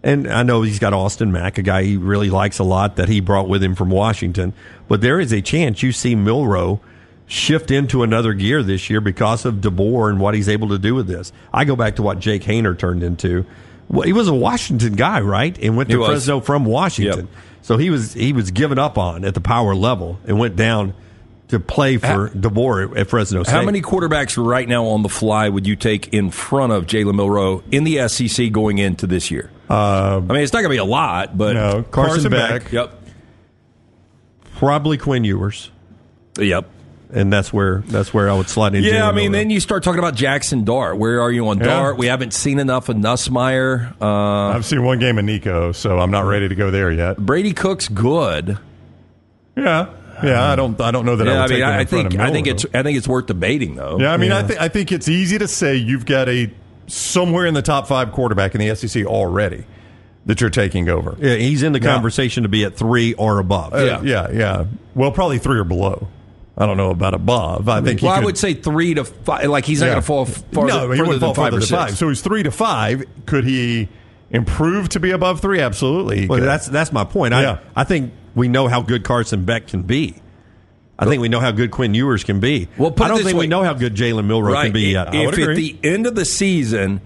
And I know he's got Austin Mack, a guy he really likes a lot that he brought with him from Washington. But there is a chance you see Milroe shift into another gear this year because of DeBoer and what he's able to do with this. I go back to what Jake Haener turned into. Well, he was a Washington guy, right? And went to. Fresno from Washington. Yep. So he was he was given up on at the power level and went down to play for DeBoer at Fresno State. How many quarterbacks right now on the fly would you take in front of Jalen Milroe in the SEC going into this year? I mean, it's not going to be a lot, but No, Carson Beck. Beck. Yep. Probably Quinn Ewers. Yep. And that's where that's where I would slide in. Yeah, I mean, Milroe. then you start talking about Jackson Dart. Where are you on Yeah. Dart? We haven't seen enough of Nussmeier. Uh, I've seen one game of Nico, so I'm not ready to go there yet. Brady Cook's good. Yeah, yeah. I don't. I don't know that I Yeah, would I mean, him I in front think of I think Milroe. it's I think it's worth debating though. Yeah, I mean, I think I think it's easy to say you've got a somewhere in the top five quarterback in the SEC already that you're taking over. yeah, he's in the Yeah. conversation to be at three or above. Uh, yeah, yeah. Well, probably three or below. I don't know about above. I think. he well, I would say three to five. Like he's not Yeah. going to fall f- farther, no, he further wouldn't fall five further or six. five. So he's three to five. Could he improve to be above three? Absolutely. Well, that's that's my point. I Yeah. I think we know how good Carson Beck can be. I think we know how good Quinn Ewers can be. Well, I don't think way. we know how good Jalen Milroe right. can be yet. If at the end of the season,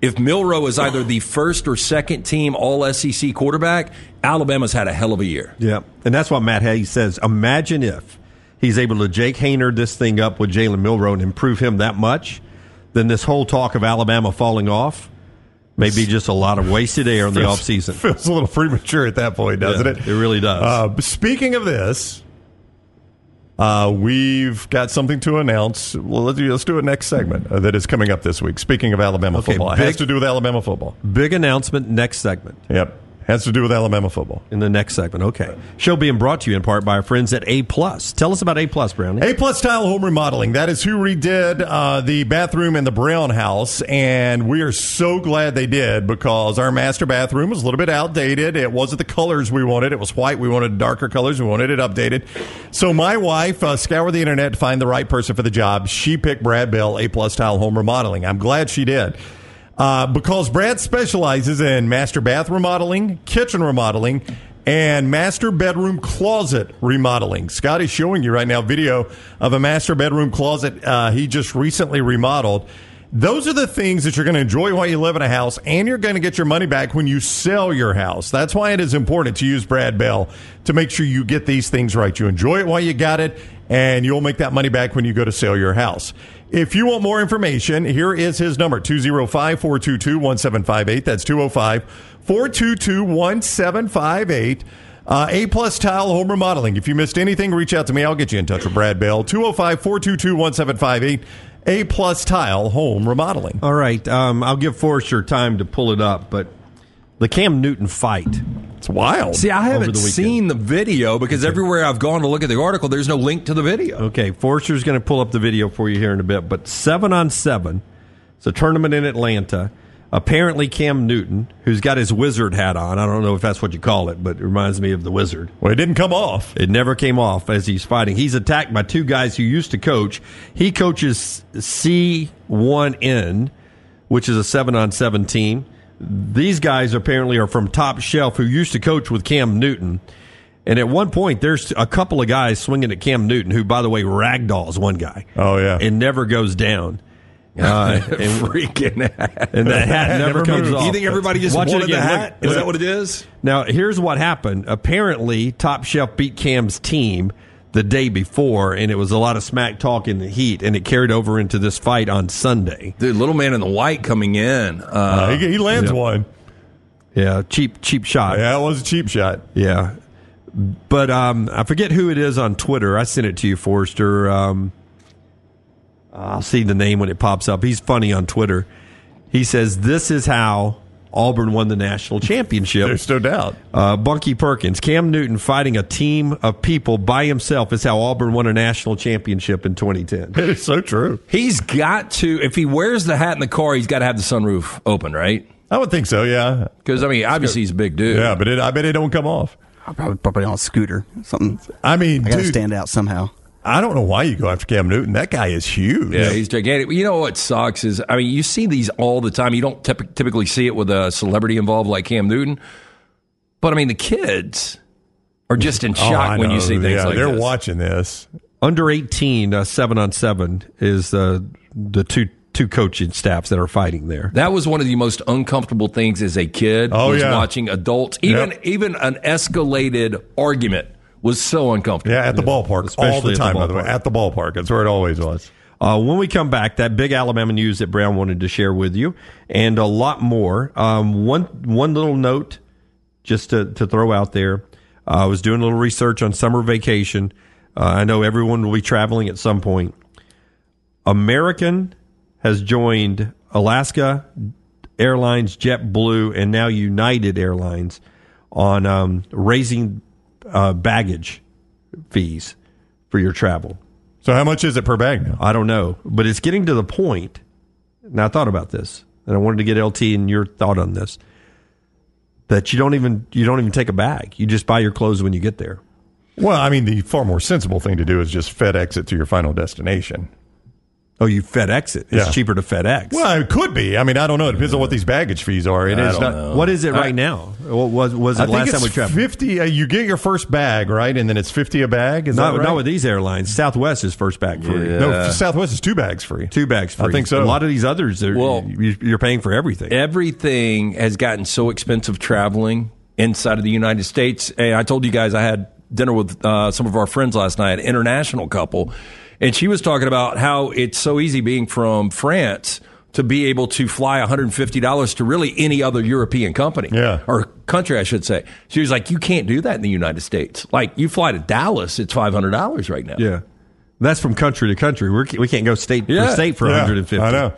if Milroe is either the first or second team All SEC quarterback, Alabama's had a hell of a year. Yeah, and that's why Matt Hayes says. Imagine if he's able to Jake Haener this thing up with Jalen Milroe and improve him that much, then this whole talk of Alabama falling off may be just a lot of wasted air in the Feels- offseason. feels a little premature at that point, doesn't Yeah, it? it really does. Uh, speaking of this, uh, we've got something to announce. Well, let's do, let's do a next segment uh, that is coming up this week. Speaking of Alabama Okay, football, it has to do with Alabama football. Big announcement next segment. Yep, has to do with Alabama football. In the next segment, okay. Show being brought to you in part by our friends at A Plus. Tell us about A Plus, Brownie. A plus tile home remodeling. That is who redid uh, the bathroom in the Brown house, and we are so glad they did because our master bathroom was a little bit outdated. It wasn't the colors we wanted. It was white. We wanted darker colors. We wanted it updated. So my wife uh, scoured the internet to find the right person for the job. She picked Brad Bell, A plus tile home remodeling. I'm glad she did. Uh, because Brad specializes in master bath remodeling, kitchen remodeling, and master bedroom closet remodeling. Scott is showing you right now video of a master bedroom closet uh, he just recently remodeled. Those are the things that you're going to enjoy while you live in a house, and you're going to get your money back when you sell your house. That's why it is important to use Brad Bell to make sure you get these things right. You enjoy it while you got it, and you'll make that money back when you go to sell your house. If you want more information, here is his number 205 422 1758. That's 205 422 1758. Uh, A plus tile home remodeling. If you missed anything, reach out to me. I'll get you in touch with Brad Bell. 205 422 1758. A plus tile home remodeling. All right. Um, I'll give Forrester time to pull it up, but the Cam Newton fight. It's wild. See, I haven't the seen the video because everywhere I've gone to look at the article, there's no link to the video. Okay, Forrester's going to pull up the video for you here in a bit. But seven on seven, it's a tournament in Atlanta. Apparently, Cam Newton, who's got his wizard hat on, I don't know if that's what you call it, but it reminds me of the wizard. Well, it didn't come off. It never came off as he's fighting. He's attacked by two guys who used to coach. He coaches C1N, which is a seven on seven team. These guys apparently are from Top Shelf who used to coach with Cam Newton. And at one point, there's a couple of guys swinging at Cam Newton, who, by the way, ragdolls one guy. Oh, yeah. and never goes down. (laughs) Uh, and, Freaking hat. and that hat (laughs) never, Never comes moves. off. You think everybody just Watch wanted the hat? Look- Is that what it is? Now, here's what happened. Apparently, Top Shelf beat Cam's team the day before, and it was a lot of smack talk in the heat, and it carried over into this fight on Sunday. Dude, little man in the white coming in. Uh, Uh, he, he lands one. Yeah, cheap, cheap shot. Yeah, it was a cheap shot. Yeah. But um, I forget who it is on Twitter. I sent it to you, Forrester. Um, I'll see the name when it pops up. He's funny on Twitter. He says, This is how Auburn won the national (laughs) championship. There's no doubt. Uh, Bunky Perkins, Cam Newton fighting a team of people by himself is how Auburn won a national championship in 2010. (laughs) It is so true. he's got to, if he wears the hat in the car, he's got to have the sunroof open, right? I would think so. Yeah. Because, I mean, obviously he's a big dude. Yeah, but it, I bet it don't come off. I'll probably, probably on a scooter. Something. I mean, I got to dude, stand out somehow. I don't know why you go after Cam Newton. That guy is huge. Yeah, he's gigantic. You know what sucks is, I mean, you see these all the time. You don't typ- typically see it with a celebrity involved like Cam Newton. But I mean, the kids are just in Oh, shock I when you see things yeah, like they're this. watching this. Under 18, uh, 7 on 7 is uh, the two two coaching staffs that are fighting there. That was one of the most uncomfortable things as a kid. Oh, was yeah. watching adults, even Yep. even an escalated argument was so uncomfortable. Yeah, at the ballpark all the at the time. by the way, at the ballpark. That's where it always was. Uh, when we come back, that big Alabama news that Brown wanted to share with you, and a lot more. Um, one one little note, just to, to throw out there. Uh, I was doing a little research on summer vacation. Uh, I know everyone will be traveling at some point. American has joined Alaska Airlines, JetBlue, and now United Airlines on um, raising uh, baggage fees for your travel. So how much is it per bag now? I don't know, but it's getting to the point. Now I thought about this, and I wanted to get LT and your thought on this. That you don't even you don't even take a bag. You just buy your clothes when you get there. Well, I mean, the far more sensible thing to do is just FedEx it to your final destination. Oh, you FedEx it. It's Yeah. cheaper to FedEx. Well, it could be. I mean, I don't know. It depends on what these baggage fees are. It is don't not. know. what is it right now? What was was it I think last it's time we traveled? fifty. Uh, you get your first bag right, and then it's fifty a bag. Is Not, that right? not with these airlines. Southwest is first bag free. No, Southwest is two bags free. Two bags free. I think so. A lot of these others, are, Well- you- you're paying for everything. Everything has gotten so expensive traveling inside of the United States. And I told you guys I had dinner with uh, some of our friends last night, an international couple, and she was talking about how it's so easy being from France to be able to fly $150 to really any other European company. Yeah. Or country, I should say. She was like, you can't do that in the United States. Like, you fly to Dallas, it's $500 right now. yeah, that's from country to country. We're, we can't go state Yeah. for state for Yeah, 150. I know.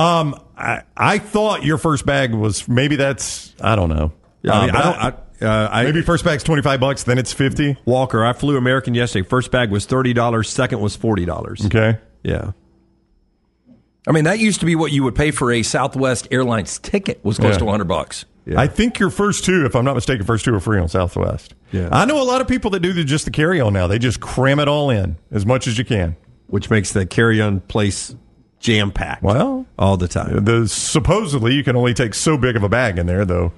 Um, I, I thought your first bag was maybe that's I don't know. Yeah, I, mean, Uh, I don't. I, uh, I, maybe first bag's twenty five bucks, then it's fifty. Walker, I flew American yesterday. First bag was thirty dollars. Second was forty dollars. Okay. Yeah. I mean, that used to be what you would pay for a Southwest Airlines ticket was close Yeah. to 100 bucks. I think your first two, if I'm not mistaken, first two are free on Southwest. Yeah. I know a lot of people that do the, just the carry on now. They just cram it all in as much as you can. Which makes the carry-on place jam packed. Well, all the time. The supposedly you can only take so big of a bag in there, though.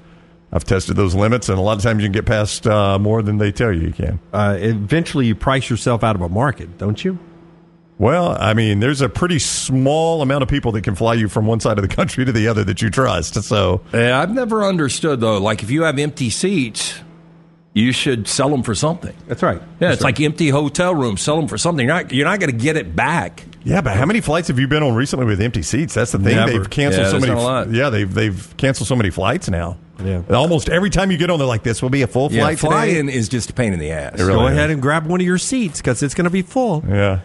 I've tested those limits, and a lot of times you can get past uh, more than they tell you you can. Uh, eventually, you price yourself out of a market, don't you? Well, I mean, there's a pretty small amount of people that can fly you from one side of the (laughs) country to the other that you trust. So, Yeah, I've never understood though. Like if you have empty seats, you should sell them for something. That's right. Yeah, it's like empty hotel rooms. Sell them for something. You're not you're not going to get it back. yeah, but how many flights have you been on recently with empty seats? That's the thing. Never. They've canceled Yeah, so many. a lot. Yeah, they've they've canceled so many flights now. Yeah. almost every time you get on, they're like, "This will be a full Yeah, flight today." flying is just a pain in the ass. really Go is. ahead and grab one of your seats because it's going to be full. Yeah,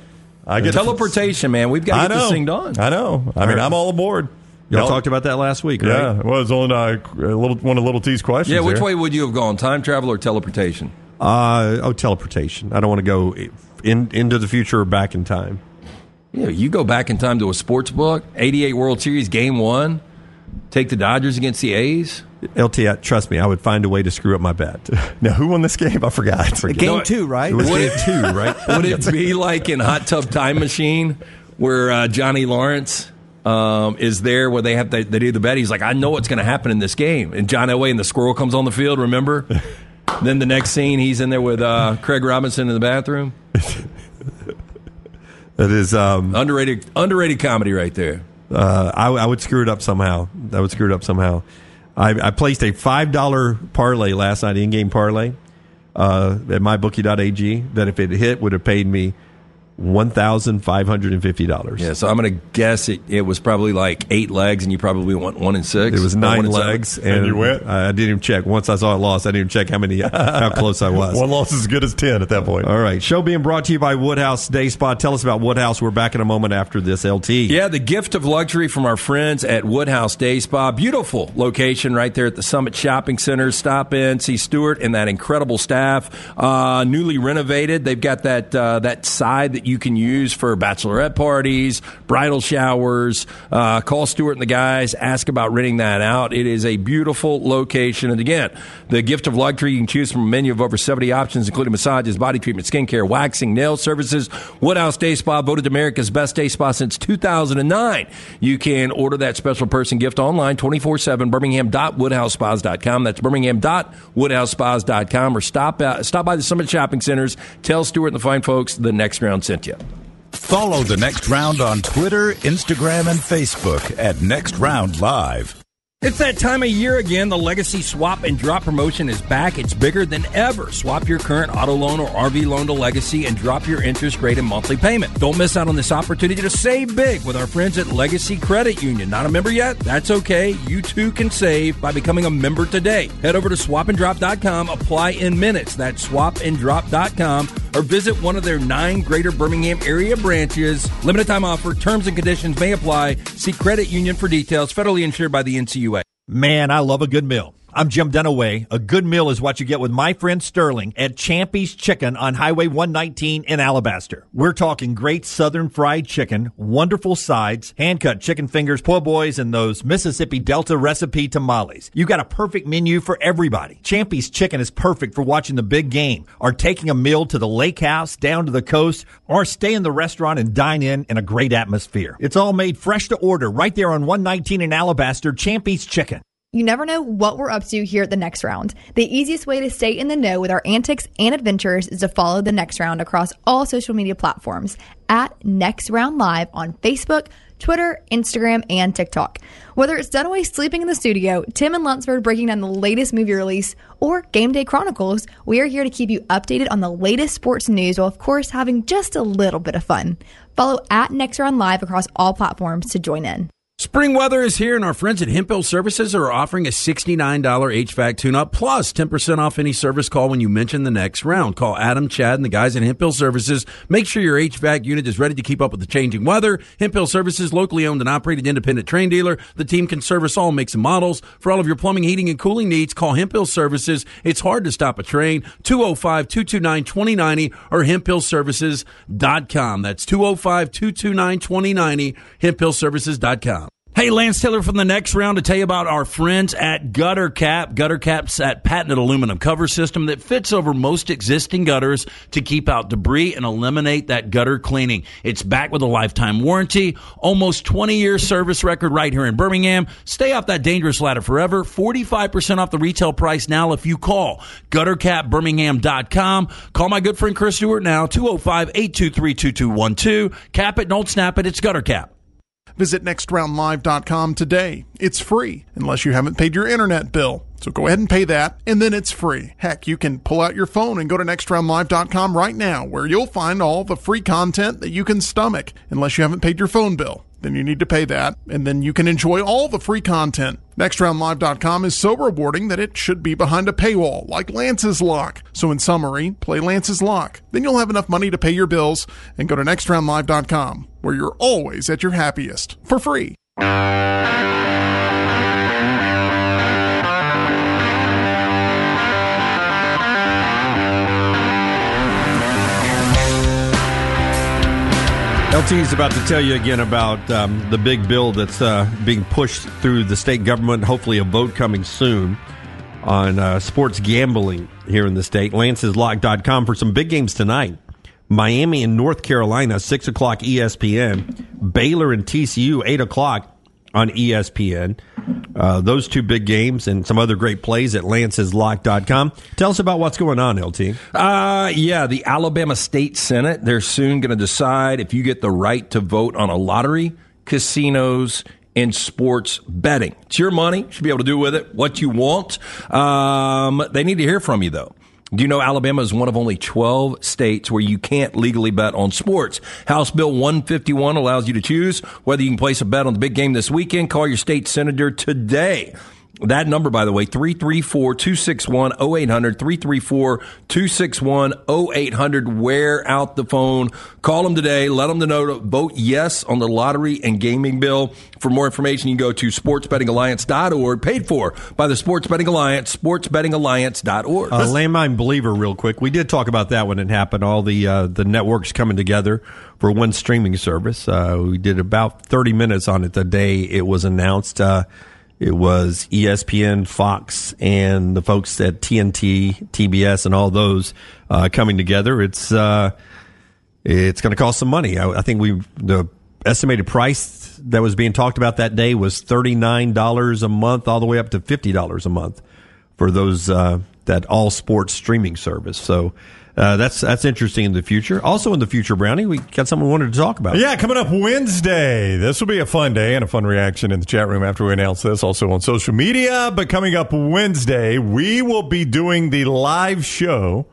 I get Teleportation, man. We've got to get know. this thing done. I know. I mean, I'm all aboard. Y'all talked about that last week, right? Yeah, well, it was on uh, a little one of Little T's questions. Yeah, which there. way would you have gone? Time travel or teleportation? Uh, oh, teleportation. I don't want to go in into the future or back in time. You know, you go back in time to a sports book, 88 World Series, game one, take the Dodgers against the A's. LT, uh, trust me, I would find a way to screw up my bet. (laughs) Now, who won this game? I forgot. (laughs) Game No, two, right? It was Would game it- two, right? (laughs) Would it be like in Hot Tub Time Machine where uh, Johnny Lawrence um, is there where they have to, they do the bet. He's like, I know what's going to happen in this game. And John Elway and the squirrel comes on the field. Remember? (laughs) then the next scene, he's in there with uh, Craig Robinson in the bathroom. (laughs) It is. Um, underrated, underrated comedy right there. Uh, I, I, would screw it up somehow. I would screw it up somehow. I, I placed a five dollar parlay last night, in game parlay, uh, at mybookie.ag. That if it hit, would have paid me one thousand five hundred and fifty dollars. Yeah, so I'm going to guess it. It was probably like eight legs, and you probably went one and six. It was nine legs, and, and, you went. I, I, didn't even check. Once I saw it lost, I didn't even check how many, (laughs) how close I was. one loss is as good as ten at that point. All right, show being brought to you by Woodhouse Day Spa. Tell us about Woodhouse. We're back in a moment after this. LT. Yeah, the gift of luxury from our friends at Woodhouse Day Spa. Beautiful location right there at the Summit Shopping Center. Stop in, see Stuart and that incredible staff. Uh, newly renovated. They've got that uh, that side that you can use for bachelorette parties, bridal showers. Uh, call Stuart and the guys, ask about renting that out. It is a beautiful location. And again, the gift of luxury, you can choose from a menu of over 70 options, including massages, body treatment, skincare, waxing, nail services. Woodhouse Day Spa, voted America's best day spa since 2009. You can order that special person gift online 24 7, birmingham.woodhousespas.com. That's birmingham.woodhousespas.com or stop, uh, stop by the Summit Shopping Centers. Tell Stuart and the fine folks the next round sent you. Follow the next round on Twitter, Instagram, and Facebook at Next Round Live. It's that time of year again. The Legacy Swap and Drop promotion is back. It's bigger than ever. Swap your current auto loan or RV loan to Legacy and drop your interest rate and monthly payment. Don't miss out on this opportunity to save big with our friends at Legacy Credit Union. Not a member yet? That's okay. You too can save by becoming a member today. Head over to swapanddrop.com, apply in minutes. That's swapanddrop.com or visit one of their nine greater Birmingham area branches. Limited time offer, terms and conditions may apply. See Credit Union for details, federally insured by the NCU. Man, I love a good meal. I'm Jim Dunaway. A good meal is what you get with my friend Sterling at Champy's Chicken on Highway 119 in Alabaster. We're talking great southern fried chicken, wonderful sides, hand cut chicken fingers, po' boys, and those Mississippi Delta recipe tamales. You got a perfect menu for everybody. Champy's Chicken is perfect for watching the big game, or taking a meal to the lake house, down to the coast, or stay in the restaurant and dine in in a great atmosphere. It's all made fresh to order right there on 119 in Alabaster, Champy's Chicken. You never know what we're up to here at the next round. The easiest way to stay in the know with our antics and adventures is to follow the next round across all social media platforms at Next Round Live on Facebook, Twitter, Instagram, and TikTok. Whether it's Dunaway sleeping in the studio, Tim and Lunsford breaking down the latest movie release, or Game Day Chronicles, we are here to keep you updated on the latest sports news while, of course, having just a little bit of fun. Follow at Next Round Live across all platforms to join in. Spring weather is here, and our friends at Hemphill Services are offering a $69 HVAC tune up plus 10% off any service call when you mention the next round. Call Adam, Chad, and the guys at Hemphill Services. Make sure your HVAC unit is ready to keep up with the changing weather. Hemphill Services, locally owned and operated independent Trane dealer. The team can service all makes and models. For all of your plumbing, heating, and cooling needs, call Hemphill Services. It's hard to stop a Trane. 205 229 2090 or hemphillservices.com. That's 205 229 2090, hemphillservices.com. Hey, Lance Taylor from the next round to tell you about our friends at Gutter Cap. Gutter Cap's that patented aluminum cover system that fits over most existing gutters to keep out debris and eliminate that gutter cleaning. It's back with a lifetime warranty, almost 20 year service record right here in Birmingham. Stay off that dangerous ladder forever. 45% off the retail price now if you call guttercapbirmingham.com. Call my good friend Chris Stewart now, 205 823 2212. Cap it, don't snap it. It's Gutter Cap. Visit nextroundlive.com today. It's free unless you haven't paid your internet bill. So go ahead and pay that, and then it's free. Heck, you can pull out your phone and go to nextroundlive.com right now, where you'll find all the free content that you can stomach, unless you haven't paid your phone bill then you need to pay that, and then you can enjoy all the free content. NextRoundLive.com is so rewarding that it should be behind a paywall, like Lance's Lock. So, in summary, play Lance's Lock. Then you'll have enough money to pay your bills and go to NextRoundLive.com, where you're always at your happiest for free. LT is about to tell you again about um, the big bill that's uh, being pushed through the state government. Hopefully, a vote coming soon on uh, sports gambling here in the state. Lance'sLock.com for some big games tonight. Miami and North Carolina, 6 o'clock ESPN. Baylor and TCU, 8 o'clock on ESPN. Uh, those two big games and some other great plays at lanceslock.com. Tell us about what's going on, LT. Uh, yeah, the Alabama State Senate, they're soon going to decide if you get the right to vote on a lottery, casinos, and sports betting. It's your money. You should be able to do with it what you want. Um, they need to hear from you, though. Do you know Alabama is one of only 12 states where you can't legally bet on sports? House Bill 151 allows you to choose whether you can place a bet on the big game this weekend. Call your state senator today. That number, by the way, 334 261 0800, 334 261 0800. Wear out the phone. Call them today. Let them know to vote yes on the lottery and gaming bill. For more information, you can go to sportsbettingalliance.org, paid for by the Sports Betting Alliance, sportsbettingalliance.org. Uh, landmine believer, real quick. We did talk about that when it happened. All the uh, the networks coming together for one streaming service. Uh, we did about thirty minutes on it the day it was announced. Uh, it was ESPN, Fox, and the folks at TNT, TBS, and all those uh, coming together. It's uh, it's going to cost some money. I, I think we the estimated price that was being talked about that day was thirty nine dollars a month, all the way up to fifty dollars a month for those uh, that all sports streaming service. So uh, that's that's interesting in the future. Also in the future, Brownie, we got something we wanted to talk about. Yeah, coming up Wednesday. This will be a fun day and a fun reaction in the chat room after we announce this. Also on social media. But coming up Wednesday, we will be doing the live show.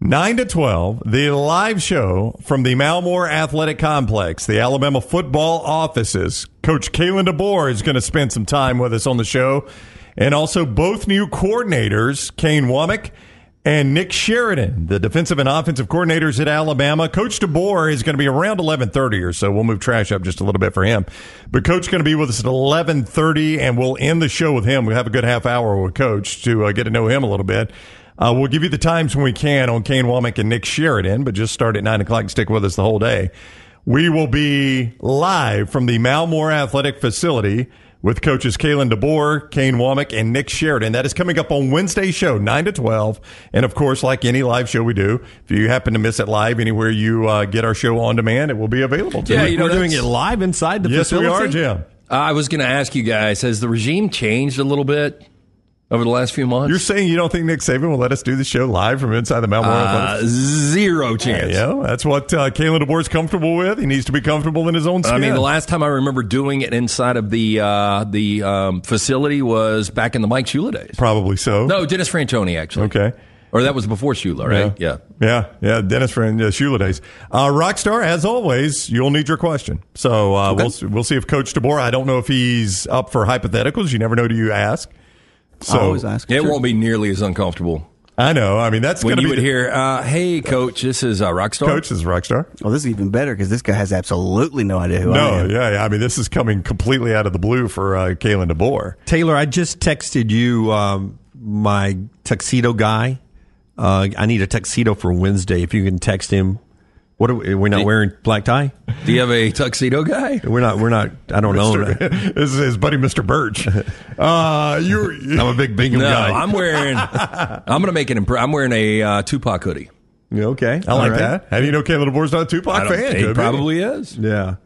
9 to 12, the live show from the Mal Moore Athletic Complex, the Alabama football offices. Coach Kalen DeBoer is going to spend some time with us on the show. And also both new coordinators, Kane Wommack and Nick Sheridan, the defensive and offensive coordinators at Alabama. Coach DeBoer is going to be around 11:30 or so. We'll move trash up just a little bit for him. But Coach going to be with us at 11:30 and we'll end the show with him. We'll have a good half hour with Coach to uh, get to know him a little bit. Uh, we'll give you the times when we can on Kane Wommack and Nick Sheridan, but just start at 9 o'clock and stick with us the whole day. We will be live from the Mal Moore Athletic Facility with coaches Kalen DeBoer, Kane Wommack, and Nick Sheridan. That is coming up on Wednesday show, 9 to 12. And of course, like any live show we do, if you happen to miss it live anywhere you uh, get our show on demand, it will be available to Yeah, you. you know, We're doing it live inside the yes, we are, Jim. I was going to ask you guys, has the regime changed a little bit over the last few months? You're saying you don't think Nick Saban will let us do the show live from inside the Mal Moore uh, Athletic zero chance. Yeah, that's what uh, Kalen DeBoer's comfortable with. He needs to be comfortable in his own skin. I mean, the last time I remember doing it inside of the uh, the um, facility was back in the Mike Shula days. Probably so. No, Dennis Franchione actually. Okay. Or that was before Shula, right? Yeah. Yeah, yeah, Dennis friend uh, Shula days. Uh, Rockstar, as always, you'll need your question. So uh, we'll we'll see if Coach DeBoer. I don't know if he's up for hypotheticals. You never know Do you ask. So I always ask. It won't be nearly as uncomfortable I know. I mean, that's when going to you be would the- hear, uh, "Hey, coach, this is uh, Rockstar." Coach is Rockstar. Well, this is even better because this guy has absolutely no idea who I am. No, am. yeah, yeah. I mean, this is coming completely out of the blue for uh, Kalen DeBoer. Taylor, I just texted you um, my tuxedo guy. Uh, I need a tuxedo for Wednesday. If you can text him. What are we, we're not wearing black tie? Do you have a tuxedo guy? We're not. We're not. I don't know. (laughs) this is his buddy, Mr. Birch. (laughs) Uh, you're, I'm a big Bingham No, guy. I'm wearing. (laughs) I'm going to make an. Impre- I'm wearing a uh, Tupac hoodie. okay. I like that. How do you know Kalen DeBoer's not a Tupac fan? he Could be. probably is. Yeah.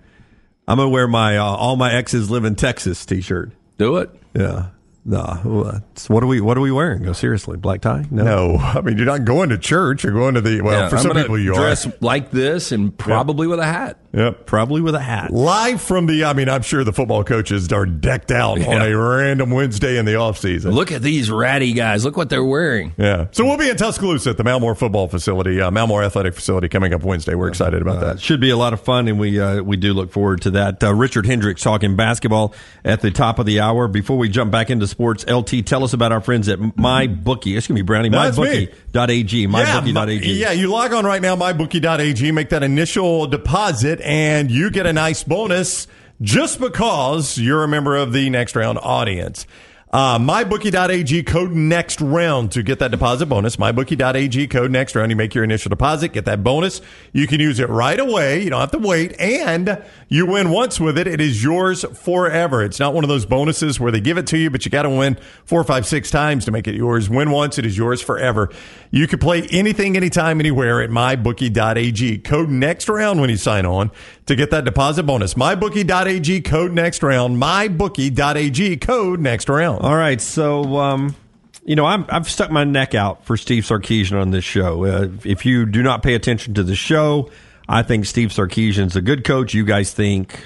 I'm gonna wear my uh, "All My Exes Live in Texas" T-shirt. Do it. Yeah. No. What are we? What are we wearing? No, seriously, black tie? No, I mean you're not going to church. You're going to the well. Yeah, for I'm some people, you dress are. like this and probably with a hat. Yep. Probably with a hat. Live from the, I mean, I'm sure the football coaches are decked out on a random Wednesday in the offseason. Look at these ratty guys. Look what they're wearing. Yeah. So we'll be in Tuscaloosa at the Mal Moore football facility, uh, Mal Moore athletic facility coming up Wednesday. We're excited about that. Should be a lot of fun, and we uh, we do look forward to that. Uh, Richard Hendricks talking basketball at the top of the hour. Before we jump back into sports, LT, tell us about our friends at MyBookie. It's going to be Brownie. That's me. MyBookie.ag. MyBookie.ag. Yeah, you log on right now, mybookie.ag, make that initial deposit, and you get a nice bonus just because you're a member of the next round audience. Uh, MyBookie.ag code next round to get that deposit bonus. MyBookie.ag code next round. You make your initial deposit, get that bonus. You can use it right away. You don't have to wait. And you win once with it. It is yours forever. It's not one of those bonuses where they give it to you, but you got to win four, five, six times to make it yours. Win once, it is yours forever. You can play anything, anytime, anywhere at MyBookie.ag. Code next round when you sign on to get that deposit bonus. MyBookie.ag code next round. MyBookie.ag code next round. All right, so um, you know I'm, I've stuck my neck out for Steve Sarkisian on this show. Uh, if you do not pay attention to the show, I think Steve Sarkisian's a good coach. You guys think?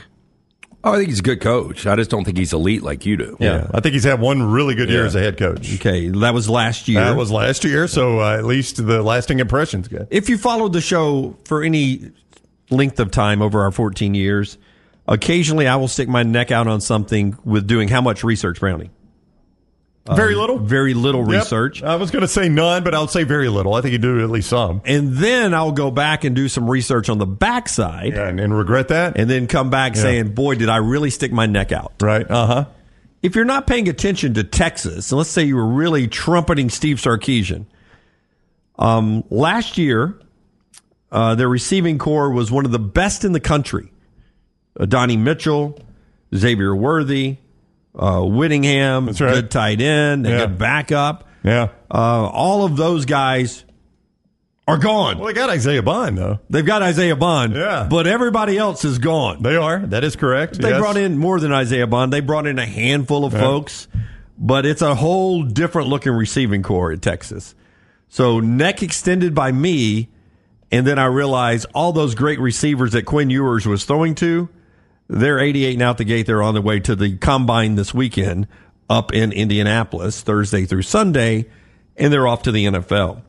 Oh, I think he's a good coach. I just don't think he's elite like you do. Yeah, I think he's had one really good year Yeah. as a head coach. Okay, that was last year. That was last year, so uh, at least the lasting impression's good. if you followed the show for any length of time over our 14 years, occasionally I will stick my neck out on something with doing how much research, Brownie? Very little? Very little Yep. research. I was going to say none, but I'll say very little. I think you do at least some. And then I'll go back and do some research on the backside Yeah, and, and regret that. and then come back Yeah. saying, boy, did I really stick my neck out. right? Uh huh. If you're not paying attention to Texas, and let's say you were really trumpeting Steve Sarkisian, um, last year, uh, their receiving core was one of the best in the country. Uh, Donnie Mitchell, Xavier Worthy, uh, Whittington, right. good tight end, a Yeah. good backup. Yeah. Uh, all of those guys are gone. Well, they got Isaiah Bond though. They've got Isaiah Bond, Yeah. but everybody else is gone. They are. That is correct. They Yes. brought in more than Isaiah Bond. They brought in a handful of folks, but it's a whole different looking receiving core at Texas. So neck extended by me, and then I realized all those great receivers that Quinn Ewers was throwing to, they're 88 and out the gate. They're on the way to the combine this weekend up in Indianapolis, Thursday through Sunday, and they're off to the NFL.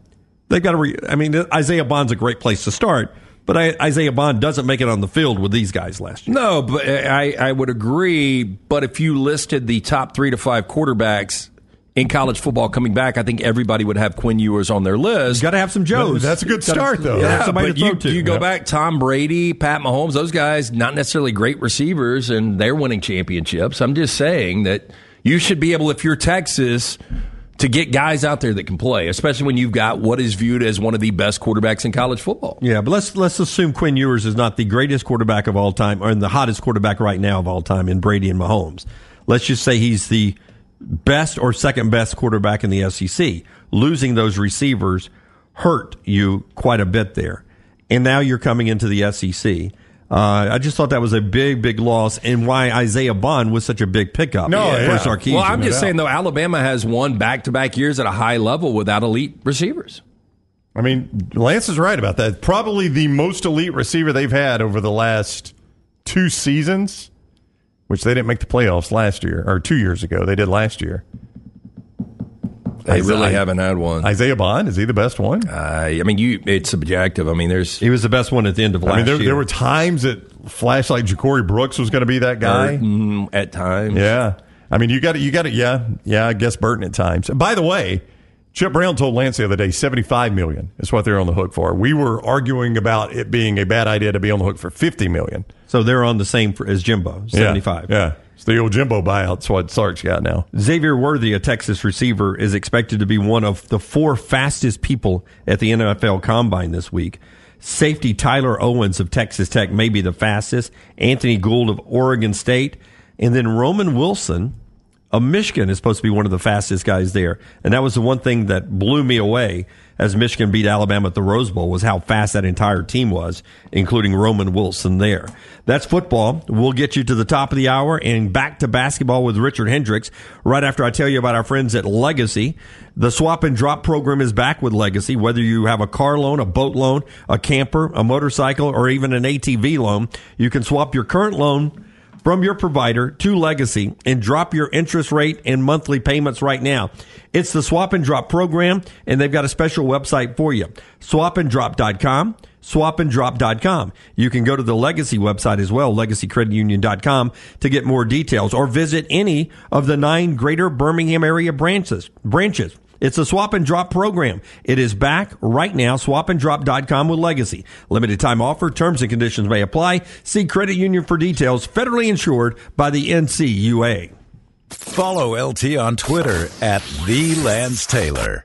They've got to. Re- I mean, Isaiah Bond's a great place to start, but I, Isaiah Bond doesn't make it on the field with these guys last year. No, but I, I would agree. But if you listed the top three to five quarterbacks in college football coming back, I think everybody would have Quinn Ewers on their list. Got to have some Joes. That's a good start, though. gotta Yeah, somebody but you, to. you go Yep. back, Tom Brady, Pat Mahomes, those guys, not necessarily great receivers, and they're winning championships. I'm just saying that you should be able, if you're Texas, to get guys out there that can play, especially when you've got what is viewed as one of the best quarterbacks in college football. Yeah, but let's let's assume Quinn Ewers is not the greatest quarterback of all time, or the hottest quarterback right now of all time in Brady and Mahomes. Let's just say he's the best or second best quarterback in the SEC. Losing those receivers hurt you quite a bit there, and now you're coming into the SEC. Uh, I just thought that was a big, big loss, and why Isaiah Bond was such a big pickup No, for yeah. Sarkisian. Well, I'm just saying though, Alabama has won back to back years at a high level without elite receivers. I mean, Lance is right about that. Probably the most elite receiver they've had over the last two seasons, which they didn't make the playoffs last year or two years ago. They did last year. They really Isaiah- haven't had one. Isaiah Bond is he the best one? I, I mean, you it's subjective. I mean, there's he was the best one at the end of last I mean, there, year. there were times that flashed like Ja'Corey Brooks was going to be that guy. mm, at times. Yeah. I mean, you got it. you got it. yeah, yeah, I guess Burton at times. By the way, Chip Brown told Lance the other day, 75 million is what they're on the hook for. We were arguing about it being a bad idea to be on the hook for 50 million. So they're on the same as Jimbo, seventy five. Yeah. It's the old Jimbo buyout. That's what Sark's got now. Xavier Worthy, a Texas receiver, is expected to be one of the four fastest people at the NFL Combine this week. Safety Tyler Owens of Texas Tech may be the fastest. Anthony Gould of Oregon State. And then Roman Wilson of Michigan is supposed to be one of the fastest guys there. And that was the one thing that blew me away as Michigan beat Alabama at the Rose Bowl was how fast that entire team was, including Roman Wilson there. That's football. We'll get you to the top of the hour and back to basketball with Richard Hendricks right after I tell you about our friends at Legacy. The swap and drop program is back with Legacy. Whether you have a car loan, a boat loan, a camper, a motorcycle, or even an ATV loan, you can swap your current loan from your provider to Legacy and drop your interest rate and monthly payments right now. It's the Swap and Drop program, and they've got a special website for you. Swapanddrop.com. Swapanddrop.com. You can go to the Legacy website as well, legacycreditunion.com, to get more details or visit any of the nine greater Birmingham area branches. branches. It's a swap and drop program. It is back right now. Swapanddrop.com with Legacy. Limited time offer. Terms and conditions may apply. See credit union for details. Federally insured by the NCUA. Follow LT on Twitter at the Lance Taylor.